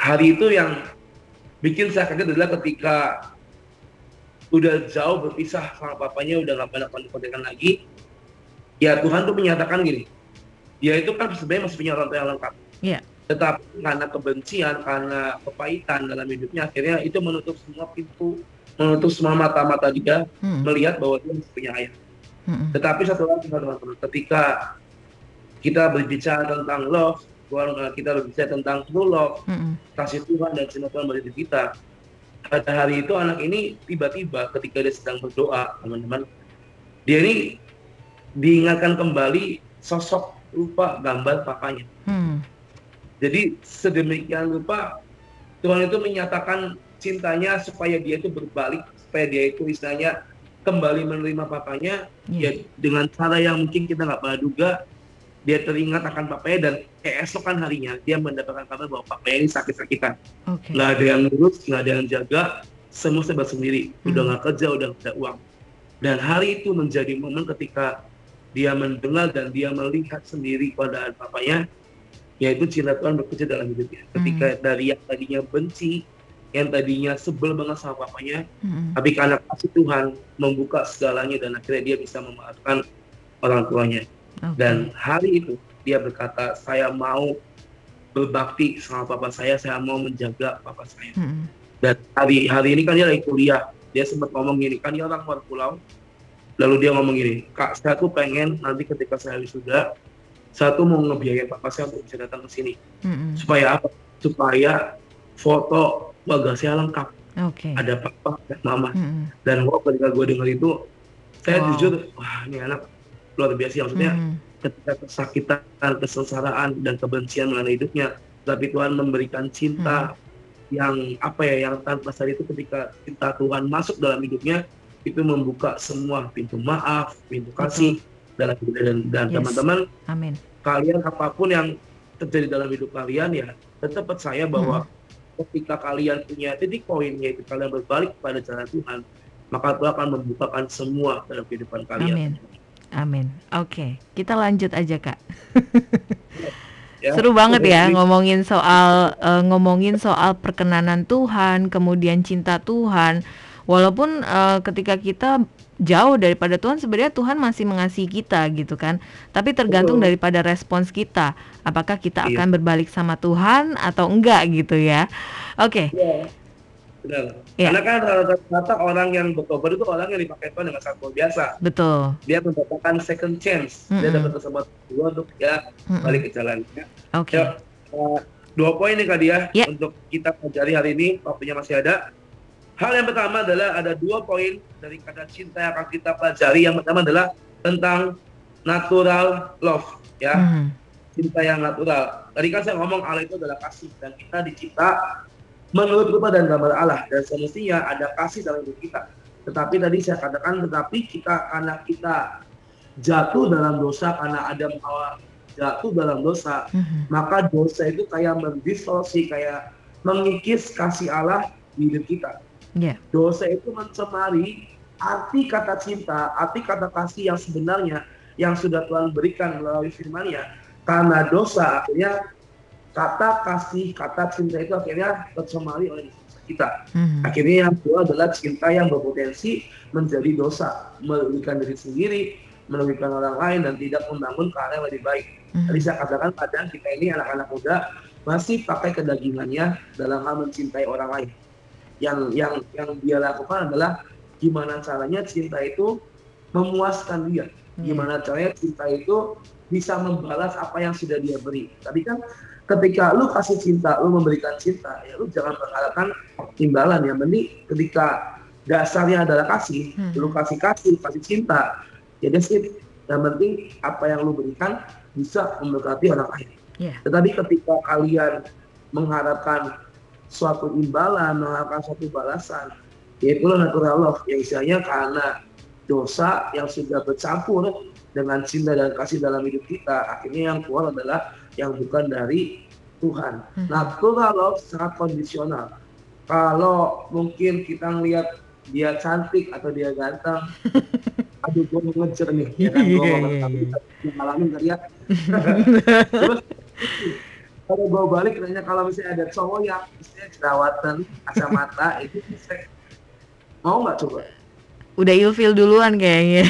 hari itu yang bikin saya kaget adalah ketika udah jauh berpisah sama papanya udah nggak banyak kontak-kontakan lagi ya Tuhan tuh menyatakan gini dia itu kan sebenarnya masih punya orang tua yang lengkap yeah. tetapi karena kebencian karena kepahitan dalam hidupnya akhirnya itu menutup semua pintu menutup semua mata-mata dia hmm. melihat bahwa dia masih punya ayah hmm. tetapi satu lagi teman-teman ketika kita berbicara tentang love kita berbicara tentang true love, mm-hmm. kasih Tuhan dan cinta Tuhan bagi kita. Pada hari itu anak ini tiba-tiba ketika dia sedang berdoa, teman-teman, dia ini diingatkan kembali sosok rupa gambar papanya. Hmm. Jadi sedemikian rupa Tuhan itu menyatakan cintanya supaya dia itu berbalik, supaya dia itu istilahnya kembali menerima papanya, yeah. ya dengan cara yang mungkin kita nggak pernah duga, dia teringat akan papanya dan keesokan harinya dia mendapatkan kabar bahwa papanya ini sakit-sakitan. Okay. Nggak ada yang ngurus, nggak ada yang jaga, semua serba sendiri. Hmm. Udah nggak kerja, udah nggak ada uang. Dan hari itu menjadi momen ketika dia mendengar dan dia melihat sendiri keadaan papanya, yaitu cinta Tuhan bekerja dalam hidupnya. Ketika hmm. dari yang tadinya benci, yang tadinya sebel banget sama papanya, hmm. tapi karena kasih Tuhan membuka segalanya dan akhirnya dia bisa memaafkan orang tuanya. Okay. Dan hari itu dia berkata, saya mau berbakti sama papa saya, saya mau menjaga papa saya. Hmm. Dan hari hari ini kan dia lagi kuliah, dia sempat ngomong gini, kan dia orang luar pulau, lalu dia ngomong gini, kak saya tuh pengen nanti ketika saya wisuda, saya tuh mau ngebiayain papa saya untuk bisa datang ke sini, hmm. supaya apa? Supaya foto saya lengkap. Okay. Ada papa dan mama. Hmm. Dan gua ketika gue dengar itu, saya wow. jujur, wah ini anak luar biasa maksudnya hmm. ketika kesakitan kesengsaraan dan kebencian mengenai hidupnya tapi Tuhan memberikan cinta hmm. yang apa ya yang tanpa sadar itu ketika cinta Tuhan masuk dalam hidupnya itu membuka semua pintu maaf pintu kasih Betul. dalam hidup dan dan yes. teman-teman Amin. kalian apa pun yang terjadi dalam hidup kalian ya tetap percaya bahwa hmm. ketika kalian punya titik poin yaitu kalian berbalik kepada jalan Tuhan maka Tuhan akan membukakan semua dalam kehidupan kalian. Amin. Amin. Oke, okay. kita lanjut aja kak. <laughs> ya, Seru banget ya ngomongin soal uh, ngomongin soal perkenanan Tuhan, kemudian cinta Tuhan. Walaupun uh, ketika kita jauh daripada Tuhan, sebenarnya Tuhan masih mengasihi kita gitu kan. Tapi tergantung Betul. daripada respons kita, apakah kita iya. akan berbalik sama Tuhan atau enggak gitu ya. Oke. Okay. Iya. Benar. Ya. Karena kan rata-rata orang yang bertobat itu orang yang dipakai Tuhan dengan sangat luar biasa. Betul. Dia mendapatkan second chance. Mm -hmm. Dia dapat kesempatan kedua untuk ya mm -hmm. balik ke jalannya. Oke. Okay. Ya, uh, dua poin nih kak dia yeah. untuk kita pelajari hari ini. Waktunya masih ada. Hal yang pertama adalah ada dua poin dari kata cinta yang akan kita pelajari. Yang pertama adalah tentang natural love, ya. Mm -hmm. Cinta yang natural. Tadi kan saya ngomong Allah itu adalah kasih dan kita dicipta menurut rupa dan gambar Allah dan semestinya ada kasih dalam hidup kita. Tetapi tadi saya katakan tetapi kita karena kita jatuh dalam dosa karena ada Hawa jatuh dalam dosa, mm-hmm. maka dosa itu kayak mendistorsi, kayak mengikis kasih Allah di hidup kita. Yeah. Dosa itu mencemari arti kata cinta, arti kata kasih yang sebenarnya yang sudah Tuhan berikan melalui firman-Nya. Karena dosa akhirnya kata kasih, kata cinta itu akhirnya tercemari oleh kita. Hmm. Akhirnya yang kedua adalah cinta yang berpotensi menjadi dosa, merugikan diri sendiri, merugikan orang lain dan tidak membangun ke arah yang lebih baik. Hmm. Tadi saya katakan kadang kita ini anak-anak muda masih pakai kedagingannya dalam hal mencintai orang lain. Yang yang yang dia lakukan adalah gimana caranya cinta itu memuaskan dia. Hmm. Gimana caranya cinta itu bisa membalas apa yang sudah dia beri. Tadi kan ketika lu kasih cinta, lu memberikan cinta, ya lu jangan mengharapkan imbalan ya. Mending ketika dasarnya adalah kasih, hmm. lu kasih kasih, kasih cinta, ya that's it. Yang penting apa yang lu berikan bisa memberkati orang lain. Yeah. Tetapi ketika kalian mengharapkan suatu imbalan, mengharapkan suatu balasan. Yaitu natural love yang istilahnya karena dosa yang sudah bercampur dengan cinta dan kasih dalam hidup kita, akhirnya yang keluar adalah yang bukan dari Tuhan. Hmm. Natural love sangat kondisional. Kalau mungkin kita ngelihat dia cantik atau dia ganteng, <laughs> aduh gue mau ngejar nih, ya kan gue mau ngalamin kali ya. <laughs> Terus kalau gue balik nanya kalau misalnya ada cowok yang misalnya jerawatan, kacamata itu bisa mau nggak coba? Udah ilfil duluan kayaknya.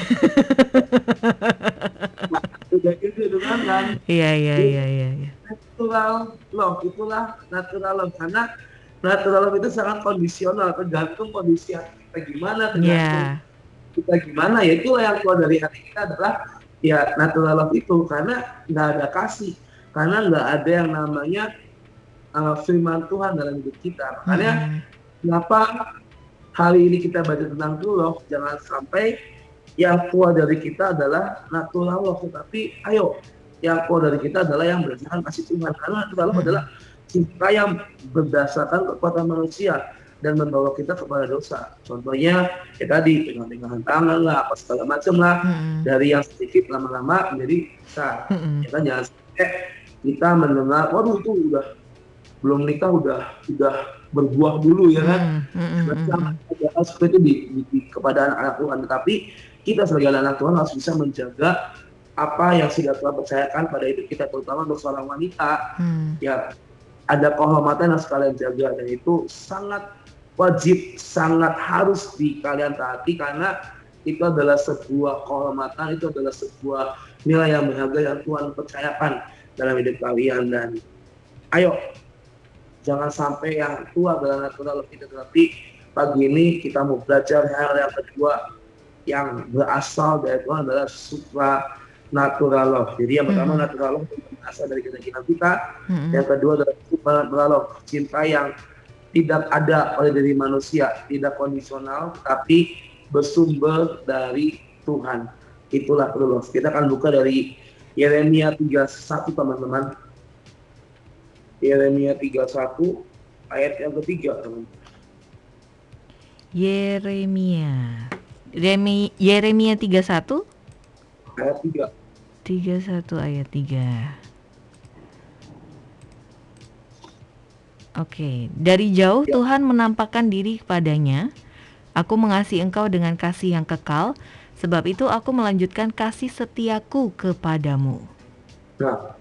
nah, <laughs> udah ilfil duluan kan? Iya iya iya iya. iya. Natural love itulah natural love karena natural love itu sangat kondisional tergantung kondisi kita gimana tergantung yeah. kita gimana ya itulah yang keluar dari hati kita adalah ya natural love itu karena nggak ada kasih karena nggak ada yang namanya uh, firman Tuhan dalam hidup kita makanya hmm. kenapa hari ini kita baca tentang love jangan sampai yang keluar dari kita adalah natural love tetapi ayo yang keluar dari kita adalah yang berdasarkan kasih Tuhan karena natural hmm. adalah cinta yang berdasarkan kekuatan manusia dan membawa kita kepada dosa. Contohnya ya tadi pegangan-pegangan tangan lah, apa segala macam lah. Hmm. Dari yang sedikit lama-lama menjadi besar. Hmm. Ya kan jangan sampai kita mendengar, waduh itu udah belum nikah udah udah berbuah dulu ya kan. Hmm. Hmm. Hmm. seperti itu di, di, di, kepada anak-anak Tuhan. Tetapi kita sebagai anak Tuhan harus bisa menjaga apa yang sudah Tuhan percayakan pada hidup kita terutama untuk seorang wanita hmm. ya ada kehormatan yang sekalian jaga dan itu sangat wajib sangat harus di kalian taati karena itu adalah sebuah kehormatan itu adalah sebuah nilai yang berharga yang Tuhan percayakan dalam hidup kalian dan ayo jangan sampai yang tua adalah natural lebih tetapi pagi ini kita mau belajar hal yang kedua yang berasal dari Tuhan adalah supra natural love. Jadi yang pertama hmm. natural love berasal dari keyakinan kita. Hmm. Yang kedua adalah supernatural love, cinta yang tidak ada oleh dari manusia, tidak kondisional, tapi bersumber dari Tuhan. Itulah love. Kita akan buka dari Yeremia 31 teman-teman. Yeremia 31 ayat yang ketiga teman. Yeremia. Yeremia 31 ayat 3. 31 ayat 3. Oke, dari jauh ya. Tuhan menampakkan diri kepadanya. Aku mengasihi engkau dengan kasih yang kekal, sebab itu aku melanjutkan kasih setiaku kepadamu. Nah,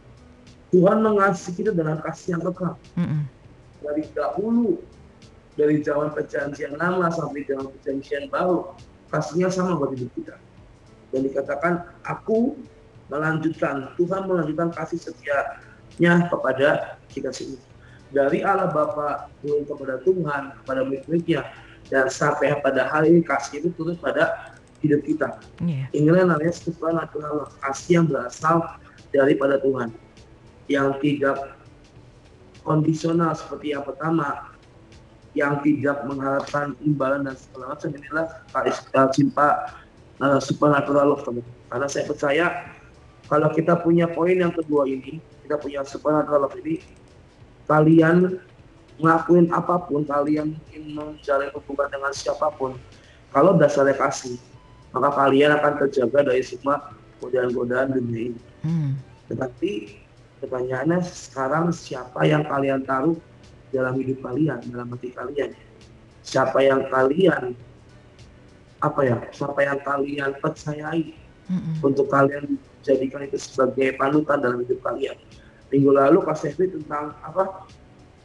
Tuhan mengasihi kita dengan kasih yang kekal. Mm -mm. Dari dahulu, dari zaman perjanjian lama sampai zaman perjanjian baru, kasihnya sama buat hidup kita. Dan dikatakan, aku melanjutkan, Tuhan melanjutkan kasih setianya kepada kita sendiri. Dari Allah Bapa turun kepada Tuhan, kepada murid-muridnya, dan sampai pada hari ini kasih itu turun pada hidup kita. Yeah. Inilah namanya supernatural kasih yang berasal daripada Tuhan. Yang tidak kondisional seperti yang pertama, yang tidak mengharapkan imbalan dan segala macam inilah cinta uh, supernatural love teman. Karena saya percaya kalau kita punya poin yang kedua ini, kita punya supernatural love ini, kalian ngelakuin apa pun, kalian mungkin menjalin hubungan dengan siapa pun, kalau dasarnya kasih, maka kalian akan terjaga dari semua godaan-godaan dunia ini. Hmm. Tetapi pertanyaannya sekarang siapa yang kalian taruh dalam hidup kalian, dalam hati kalian? Siapa yang kalian apa ya? Siapa yang kalian percayai mm untuk kalian jadikan itu sebagai panutan dalam hidup kalian. Minggu lalu Kak Sefi tentang apa?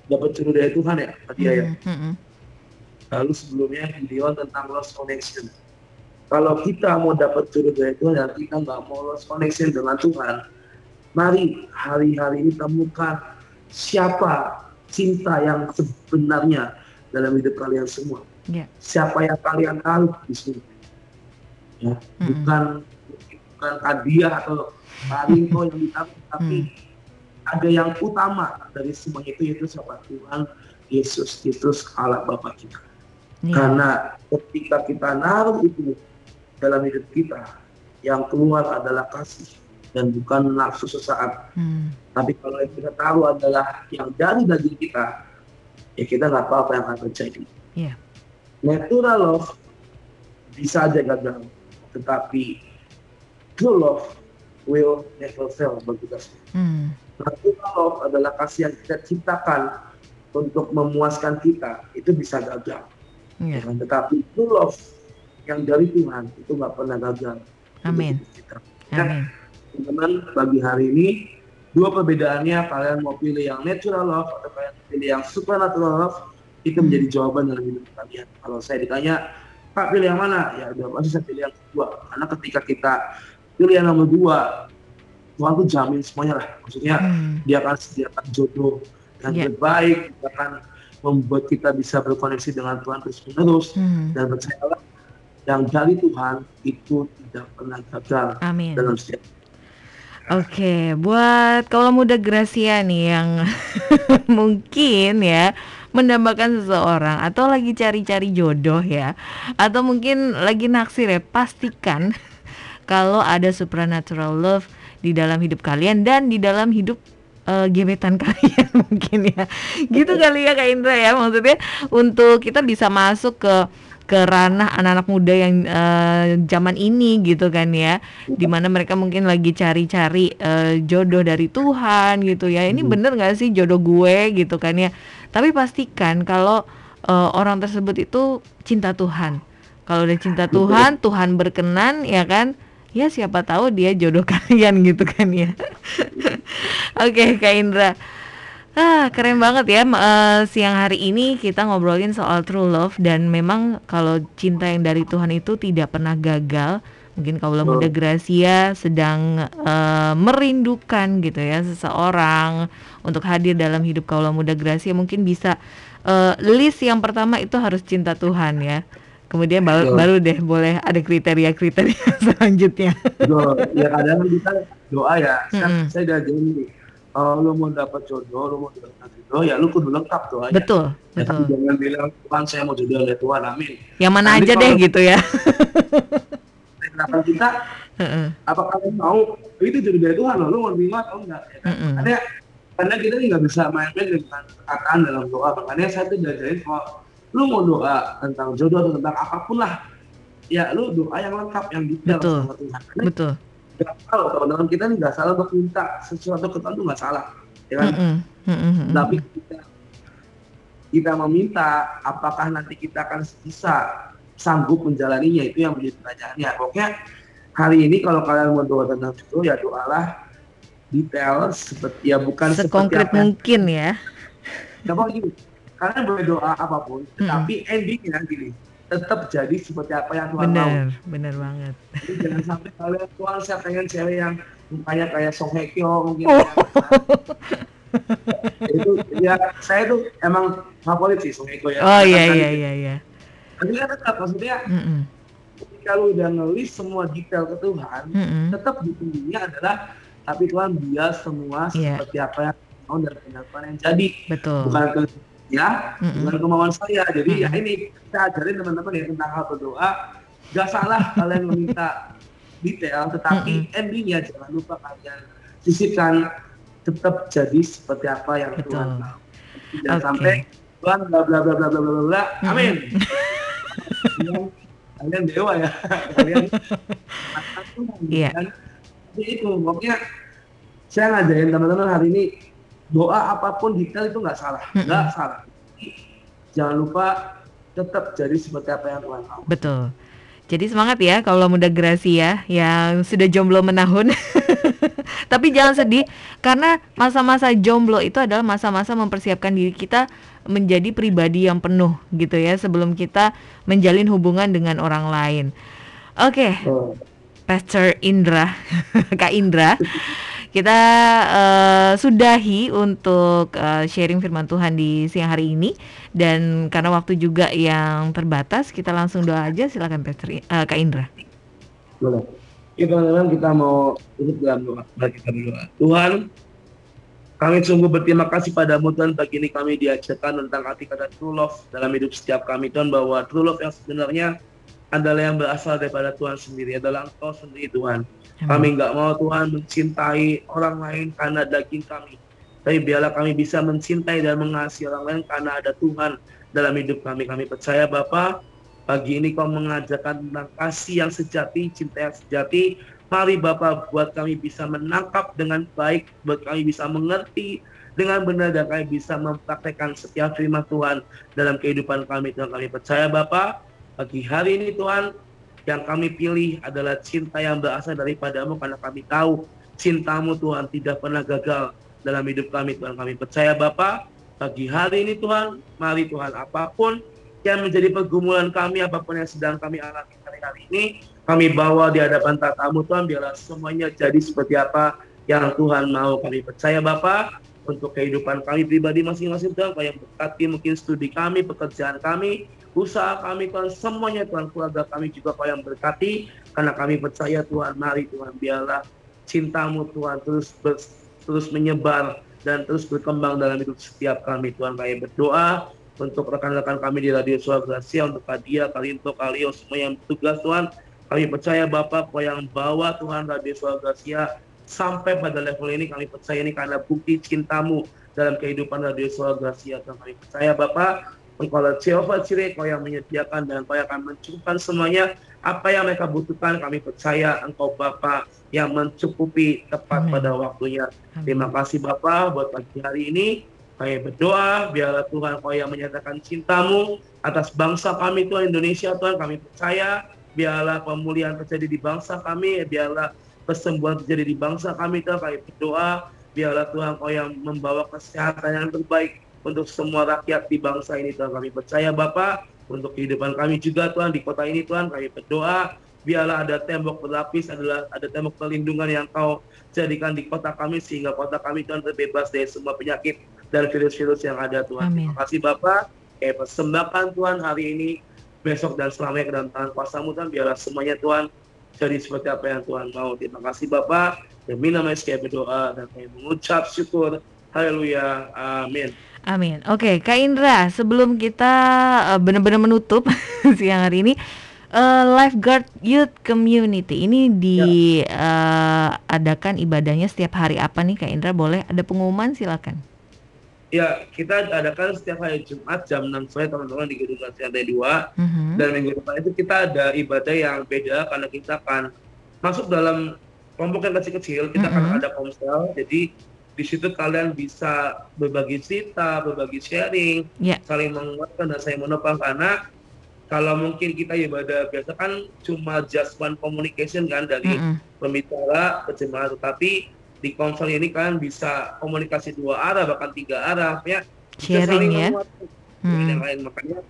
Dapat curu dari Tuhan ya, tadi mm ya. Mm-hmm. Lalu sebelumnya video tentang lost connection. Kalau kita mau dapat curu dari Tuhan dan kita nggak mau lost connection dengan Tuhan, mari hari-hari ini temukan siapa cinta yang sebenarnya dalam hidup kalian semua. Yeah. Siapa yang kalian tahu di sini. Ya, mm-hmm. bukan bukan hadiah atau Marinko yang ditaruh, tapi hmm. ada yang utama dari semua itu yaitu siapa Tuhan Yesus Kristus Allah Bapa kita. Yeah. Karena ketika kita naruh itu dalam hidup kita, yang keluar adalah kasih, dan bukan nafsu sesaat. Hmm. Tapi kalau yang kita tahu adalah yang dari daging kita, ya kita nggak tahu apa yang akan terjadi. Iya. Natural love bisa aja gagal, tetapi true love will never fail bagi kita. semua. Hmm. Natural love adalah kasih yang kita ciptakan untuk memuaskan kita, itu bisa gagal. Iya. Ya kan? Tetapi true love yang dari Tuhan itu nggak pernah gagal. Amin. Ya, Amin. Teman-teman bagi hari ini dua perbedaannya kalian mau pilih yang natural love atau kalian pilih yang supernatural love itu menjadi jawaban dalam hidup kalian. Kalau saya ditanya Pak pilih yang mana? Ya udah pasti saya pilih yang kedua. Karena ketika kita pilih yang nomor dua, Tuhan tuh jamin semuanya lah. Maksudnya Hmm. dia akan sediakan jodoh yang Ya. terbaik, dia akan membuat kita bisa berkoneksi dengan Tuhan terus menerus Hmm. dan percayalah yang dari Tuhan itu tidak pernah gagal Amin. dalam setiap Oke, buat kaulah muda Gracia nih yang <laughs> mungkin ya mendambakan seseorang atau lagi cari-cari jodoh ya atau mungkin lagi naksir ya pastikan <laughs> kalau ada supernatural love di dalam hidup kalian dan di dalam hidup eh, gebetan <laughs> kalian mungkin ya. Gitu kali ya Kak Indra ya maksudnya untuk kita bisa masuk ke ke ranah anak-anak muda yang eh, zaman ini gitu kan ya. Di mana mereka mungkin lagi cari-cari eh, jodoh dari Tuhan gitu ya. Ini Mhm. bener nggak sih jodoh gue gitu kan ya? Tapi pastikan kalau eh, orang tersebut itu cinta Tuhan. Kalau udah cinta. Tuhan Tuhan berkenan ya kan? Ya siapa tahu dia jodoh <laughs> kalian gitu kan ya. Oke Kak Indra Ah, keren banget ya. Eh, siang hari ini kita ngobrolin soal true love dan memang kalau cinta yang dari Tuhan itu tidak pernah gagal. Mungkin kaulah muda Gracia sedang eh, merindukan gitu ya seseorang untuk hadir dalam hidup kaulah muda Gracia mungkin bisa eh, list yang pertama itu harus cinta Tuhan ya. Kemudian baru, Betul. baru deh boleh ada kriteria-kriteria <laughs> selanjutnya. doa. ya kadang kita doa ya. Saya, Mm-mm. saya udah janji. Kalau lu mau dapat jodoh, lu mau dapat jodoh, ya lu kudu lengkap doanya. Betul, Ya, tapi betul. jangan bilang Tuhan saya mau jodoh oleh Tuhan, amin. Yang mana Nanti aja deh gitu ya. Kenapa kita? Heeh. Apa kalian mau itu jodoh dari Tuhan loh? Lu mau terima atau enggak? Ya kan? Mm-mm. Makanya karena kita nggak bisa main-main dengan perkataan dalam doa. Makanya saya tuh diajarin kalau lu mau doa tentang jodoh atau tentang apa pun lah, ya lu doa yang lengkap, yang detail Betul. sama Tuhan. Karena Betul. Nggak salah teman-teman kita ini nggak salah untuk minta sesuatu ke Tuhan itu nggak salah ya kan. Mm-mm. Mm-mm. tapi kita kita meminta apakah nanti kita akan bisa sanggup menjalaninya itu yang menjadi pertanyaannya pokoknya hari ini kalau kalian mau doa tentang itu ya doalah detail seperti ya bukan Sekonkret seperti apa mungkin ya. pokoknya gini kalian boleh doa apa pun tapi endingnya gini tetap jadi seperti apa yang Tuhan mau Bener, bener banget. Jadi jangan sampai kalian Tuhan saya pengen cewek yang mukanya kayak Song Hye Kyo mungkin Oh. ya. <laughs> itu ya saya tuh emang favorit sih Song Hye Kyo ya Oh iya iya iya iya. tapi kan tetap maksudnya ketika lu udah ngelis semua detail ke Tuhan Mm-mm. tetap di ujungnya adalah tapi Tuhan biar semua Iya. seperti apa yang mau dan kenyataan yang jadi Betul. bukan ke ya mm-hmm. dengan kemauan saya jadi mm-hmm. ya ini saya ajarin teman-teman ya tentang hal berdoa gak salah kalian meminta detail tetapi mm-hmm. endingnya jangan lupa kalian sisipkan tetap jadi seperti apa yang Betul. Tuhan mau jangan okay. sampai Tuhan bla bla bla bla bla bla bla mm-hmm. amin <laughs> kalian dewa ya kalian Iya. <laughs> Yeah. Jadi itu pokoknya saya ngajarin teman-teman hari ini doa apa pun detail itu nggak salah nggak salah jangan lupa tetap jadi seperti apa yang Tuhan mau Betul. Jadi semangat ya kalau muda Gracia yang sudah jomblo menahun. <laughs> Tapi jangan sedih karena masa-masa jomblo itu adalah masa-masa mempersiapkan diri kita menjadi pribadi yang penuh gitu ya sebelum kita menjalin hubungan dengan orang lain. Oke, Oh. Pastor Indra, <laughs> Kak Indra, kita eh, sudahi untuk eh, sharing firman Tuhan di siang hari ini dan karena waktu juga yang terbatas, kita langsung doa aja. Silakan Pastor I- eh, Kak Indra. boleh ya teman-teman kita mau tutup dalam doa Mari kita berdoa Tuhan kami sungguh berterima kasih padamu Tuhan pagi ini kami diajarkan tentang arti kata true love dalam hidup setiap kami Tuhan bahwa true love yang sebenarnya adalah yang berasal daripada Tuhan sendiri, adalah Engkau sendiri Tuhan. Kami nggak mau Tuhan mencintai orang lain karena daging kami. Tapi biarlah kami bisa mencintai dan mengasihi orang lain karena ada Tuhan dalam hidup kami. Kami percaya Bapak, pagi ini kau mengajarkan tentang kasih yang sejati, cinta yang sejati. Mari Bapak buat kami bisa menangkap dengan baik, buat kami bisa mengerti dengan benar dan kami bisa mempraktekkan setiap firman Tuhan dalam kehidupan kami. Dan kami percaya Bapak, pagi hari ini Tuhan, yang kami pilih adalah cinta yang berasal daripadamu karena kami tahu cintamu Tuhan tidak pernah gagal dalam hidup kami Tuhan. Kami percaya Bapak, pagi hari ini Tuhan, mari Tuhan apa pun yang menjadi pergumulan kami, apa pun yang sedang kami alami hari-hari ini, kami bawa di hadapan tatamu Tuhan, biarlah semuanya jadi seperti apa yang Tuhan mau. Kami percaya Bapak, untuk kehidupan kami pribadi masing-masing Tuhan, Kau yang berkati mungkin studi kami, pekerjaan kami, usaha kami Tuhan, semuanya Tuhan, keluarga kami juga Kau yang berkati, karena kami percaya Tuhan, mari Tuhan, biarlah cintamu Tuhan terus ber, terus menyebar dan terus berkembang dalam hidup setiap kami Tuhan. Kami berdoa untuk rekan-rekan kami di Radio Suara Gracia untuk Kadia, Kalinto, Kalio, semua yang bertugas Tuhan. Kami percaya Bapak Kau yang bawa Tuhan Radio Suara Gracia sampai pada level ini. Kami percaya ini karena bukti cintamu dalam kehidupan Radio Suara Gracia Tuhan. Kami percaya Bapak Engkau adalah Jehovah Jireh, Kau yang menyediakan dan Kau yang akan mencukupkan semuanya apa yang mereka butuhkan. Kami percaya Engkau Bapak yang mencukupi tepat Amin. pada waktunya. Amin. Terima kasih Bapak buat pagi hari ini. Kami berdoa biarlah Tuhan Kau yang menyatakan cintamu atas bangsa kami Tuhan Indonesia Tuhan kami percaya biarlah pemulihan terjadi di bangsa kami biarlah kesembuhan terjadi di bangsa kami Tuhan kami berdoa biarlah Tuhan kau yang membawa kesehatan yang terbaik untuk semua rakyat di bangsa ini Tuhan kami percaya Bapak untuk kehidupan kami juga Tuhan di kota ini Tuhan kami berdoa biarlah ada tembok berlapis adalah ada tembok perlindungan yang kau jadikan di kota kami sehingga kota kami Tuhan terbebas dari semua penyakit dan virus-virus yang ada Tuhan. Amin. Terima kasih Bapak. Kami persembahkan Tuhan hari ini besok dan selamanya ke dalam tangan kuasamu Tuhan biarlah semuanya Tuhan jadi seperti apa yang Tuhan mau. Terima kasih Bapak. Demi nama Yesus berdoa dan kami mengucap syukur. Haleluya. Amin. Amin. Oke, Kak Indra, sebelum kita uh, benar-benar menutup <laughs> siang hari ini, uh, Lifeguard Youth Community ini diadakan ya. uh, ibadahnya setiap hari apa nih Kak Indra? Boleh ada pengumuman silakan. Ya, kita adakan setiap hari Jumat jam 6 sore teman-teman di Gedung Lantai 2. Mm-hmm. Dan minggu depan itu kita ada ibadah yang beda karena kita akan masuk dalam kelompok yang kecil-kecil, kita mm-hmm. akan ada komsel. Jadi di situ kalian bisa berbagi cerita, berbagi sharing, yeah. saling menguatkan dan saling menopang karena kalau mungkin kita ibadah biasa kan cuma just one communication kan dari mm-hmm. pembicara ke jemaat, tetapi di konsol ini kan bisa komunikasi dua arah bahkan tiga arah ya sharing ya hmm. yang lain makanya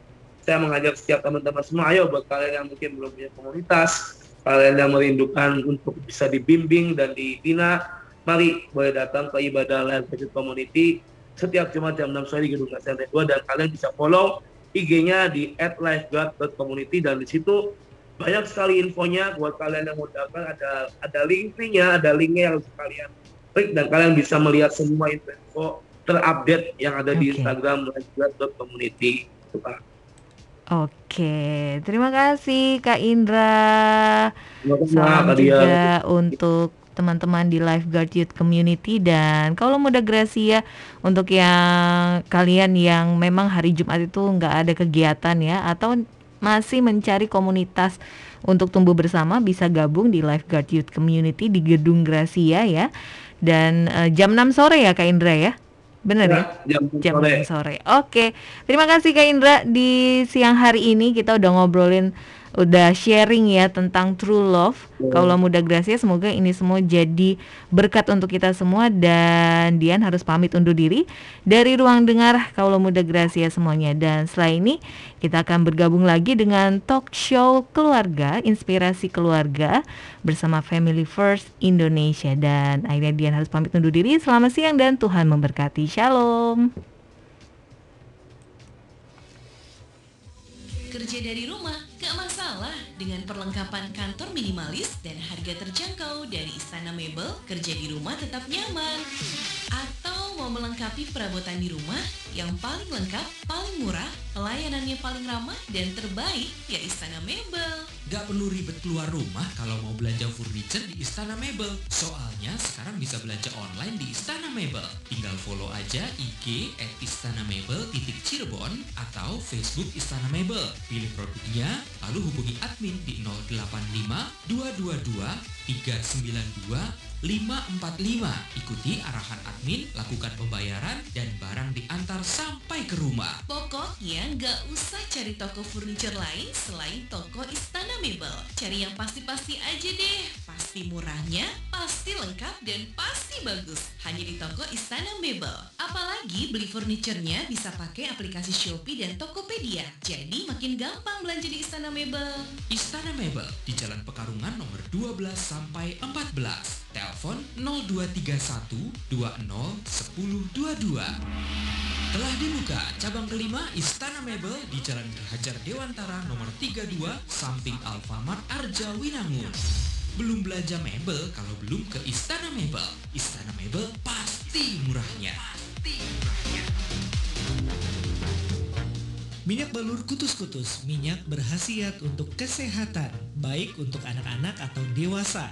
saya mengajak setiap teman-teman semua ayo buat kalian yang mungkin belum punya komunitas kalian yang merindukan untuk bisa dibimbing dan dibina mari boleh datang ke ibadah Live Budget Community setiap Jumat jam 6 sore di Gedung Lantai 2 dan kalian bisa follow IG-nya di @lifeguard.community dan di situ banyak sekali infonya buat kalian yang mau daftar ada ada linknya ada linknya yang kalian klik dan kalian bisa melihat semua info terupdate yang ada okay. di Instagram community itu Pak. Oke, terima kasih Kak Indra. Salam juga untuk teman-teman di Lifeguard Youth Community dan kalau muda Gracia untuk yang kalian yang memang hari Jumat itu nggak ada kegiatan ya atau masih mencari komunitas untuk tumbuh bersama bisa gabung di Lifeguard Youth Community di Gedung Gracia ya dan uh, jam 6 sore ya Kak Indra ya? Benar ya? ya? Jam, jam sore. 6 sore. Oke. Terima kasih Kak Indra di siang hari ini kita udah ngobrolin udah sharing ya tentang true love. Hmm. Kalau muda Gracia semoga ini semua jadi berkat untuk kita semua dan Dian harus pamit undur diri dari ruang dengar kalau muda Gracia semuanya dan setelah ini kita akan bergabung lagi dengan talk show keluarga, inspirasi keluarga bersama Family First Indonesia dan akhirnya Dian harus pamit undur diri. Selamat siang dan Tuhan memberkati. Shalom. Kerja dari rumah gak masalah dengan perlengkapan kantor minimalis dan harga terjangkau dari Istana Mebel, kerja di rumah tetap nyaman. Atau mau melengkapi perabotan di rumah yang paling lengkap, paling murah, Pelayanannya paling ramah dan terbaik ya Istana Mebel. Gak perlu ribet keluar rumah kalau mau belanja furniture di Istana Mebel. Soalnya sekarang bisa belanja online di Istana Mebel. Tinggal follow aja IG at Istana Mebel titik Cirebon atau Facebook Istana Mebel. Pilih produknya, lalu hubungi admin di 085 222 392 545. Ikuti arahan admin, lakukan pembayaran, dan barang diantar sampai ke rumah. Pokoknya nggak usah cari toko furniture lain selain toko Istana Mebel. Cari yang pasti-pasti aja deh. Pasti murahnya, pasti lengkap, dan pasti bagus. Hanya di toko Istana Mebel. Apalagi beli furniturnya bisa pakai aplikasi Shopee dan Tokopedia. Jadi makin gampang belanja di Istana Mebel. Istana Mebel di Jalan Pekarungan nomor 12 sampai 14. Telepon 0231 20 10 22. Telah dibuka cabang kelima Istana Mebel di Jalan Hajar Dewantara nomor 32 samping Alfamart Arja Winangun. Belum belanja mebel kalau belum ke Istana Mebel. Istana Mebel pasti murahnya. Pasti murahnya. Minyak balur kutus-kutus, minyak berhasiat untuk kesehatan, baik untuk anak-anak atau dewasa.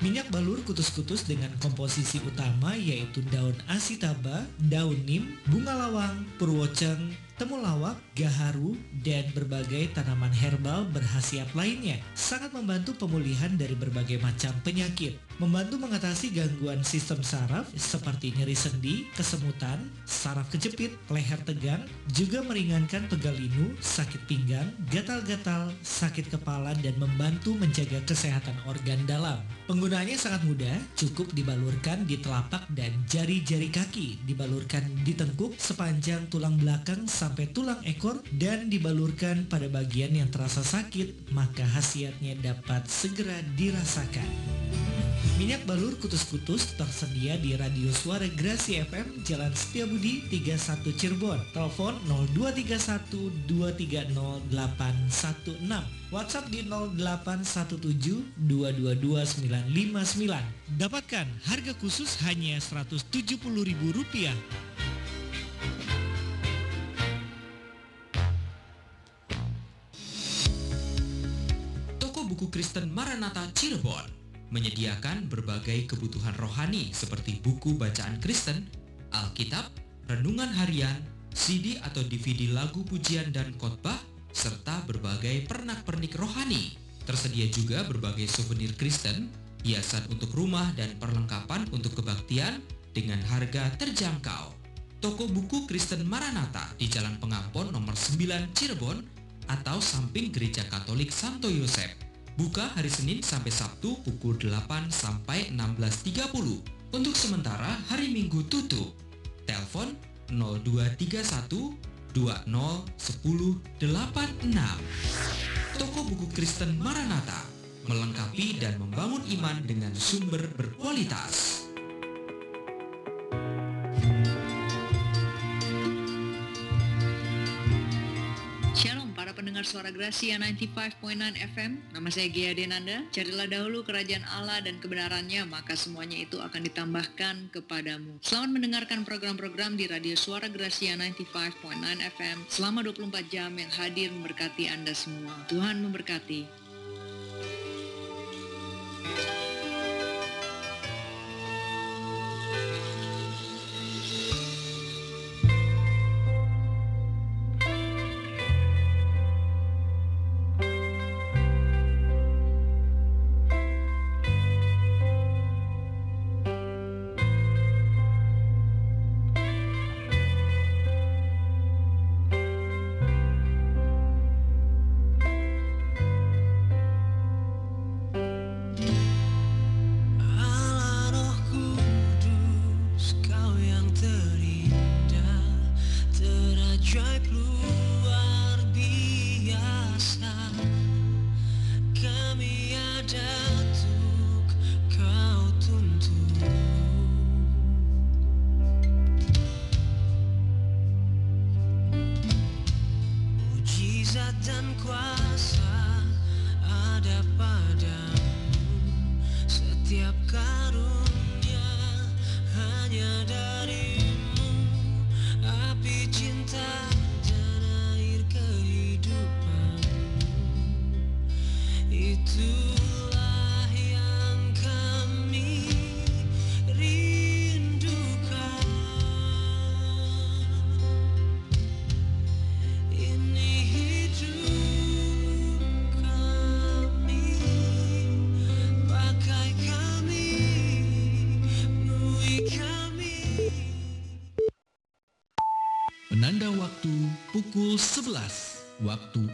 Minyak balur kutus-kutus dengan komposisi utama yaitu daun asitaba, daun nim, bunga lawang, purwoceng, temulawak, gaharu, dan berbagai tanaman herbal berhasiat lainnya. Sangat membantu pemulihan dari berbagai macam penyakit. Membantu mengatasi gangguan sistem saraf seperti nyeri sendi, kesemutan, saraf kejepit, leher tegang, juga meringankan pegal linu, sakit pinggang, gatal-gatal, sakit kepala, dan membantu menjaga kesehatan organ dalam. Penggunaannya sangat mudah, cukup dibalurkan di telapak dan jari-jari kaki, dibalurkan di tengkuk sepanjang tulang belakang sampai tulang ekor dan dibalurkan pada bagian yang terasa sakit, maka khasiatnya dapat segera dirasakan. Minyak balur kutus-kutus tersedia di Radio Suara Grasi FM Jalan Setiabudi 31 Cirebon. Telepon 0231 230 816. WhatsApp di 0817 222 959. Dapatkan harga khusus hanya Rp170.000. Toko buku Kristen Maranatha Cirebon menyediakan berbagai kebutuhan rohani seperti buku bacaan Kristen, Alkitab, renungan harian, CD atau DVD lagu pujian dan khotbah, serta berbagai pernak-pernik rohani. Tersedia juga berbagai souvenir Kristen, hiasan untuk rumah dan perlengkapan untuk kebaktian dengan harga terjangkau. Toko buku Kristen Maranatha di Jalan Pengampon nomor 9 Cirebon atau samping Gereja Katolik Santo Yosef. Buka hari Senin sampai Sabtu pukul 8 sampai 16.30. Untuk sementara hari Minggu tutup. Telepon 0231 20 10 86. Toko buku Kristen Maranatha melengkapi dan membangun iman dengan sumber berkualitas. Pendengar suara Gracia 95.9 FM Nama saya Gia Denanda. Carilah dahulu kerajaan Allah dan kebenarannya Maka semuanya itu akan ditambahkan kepadamu. Selamat mendengarkan program-program di Radio Suara Gracia 95.9 FM Selama 24 jam yang hadir memberkati Anda semua. Tuhan memberkati waktu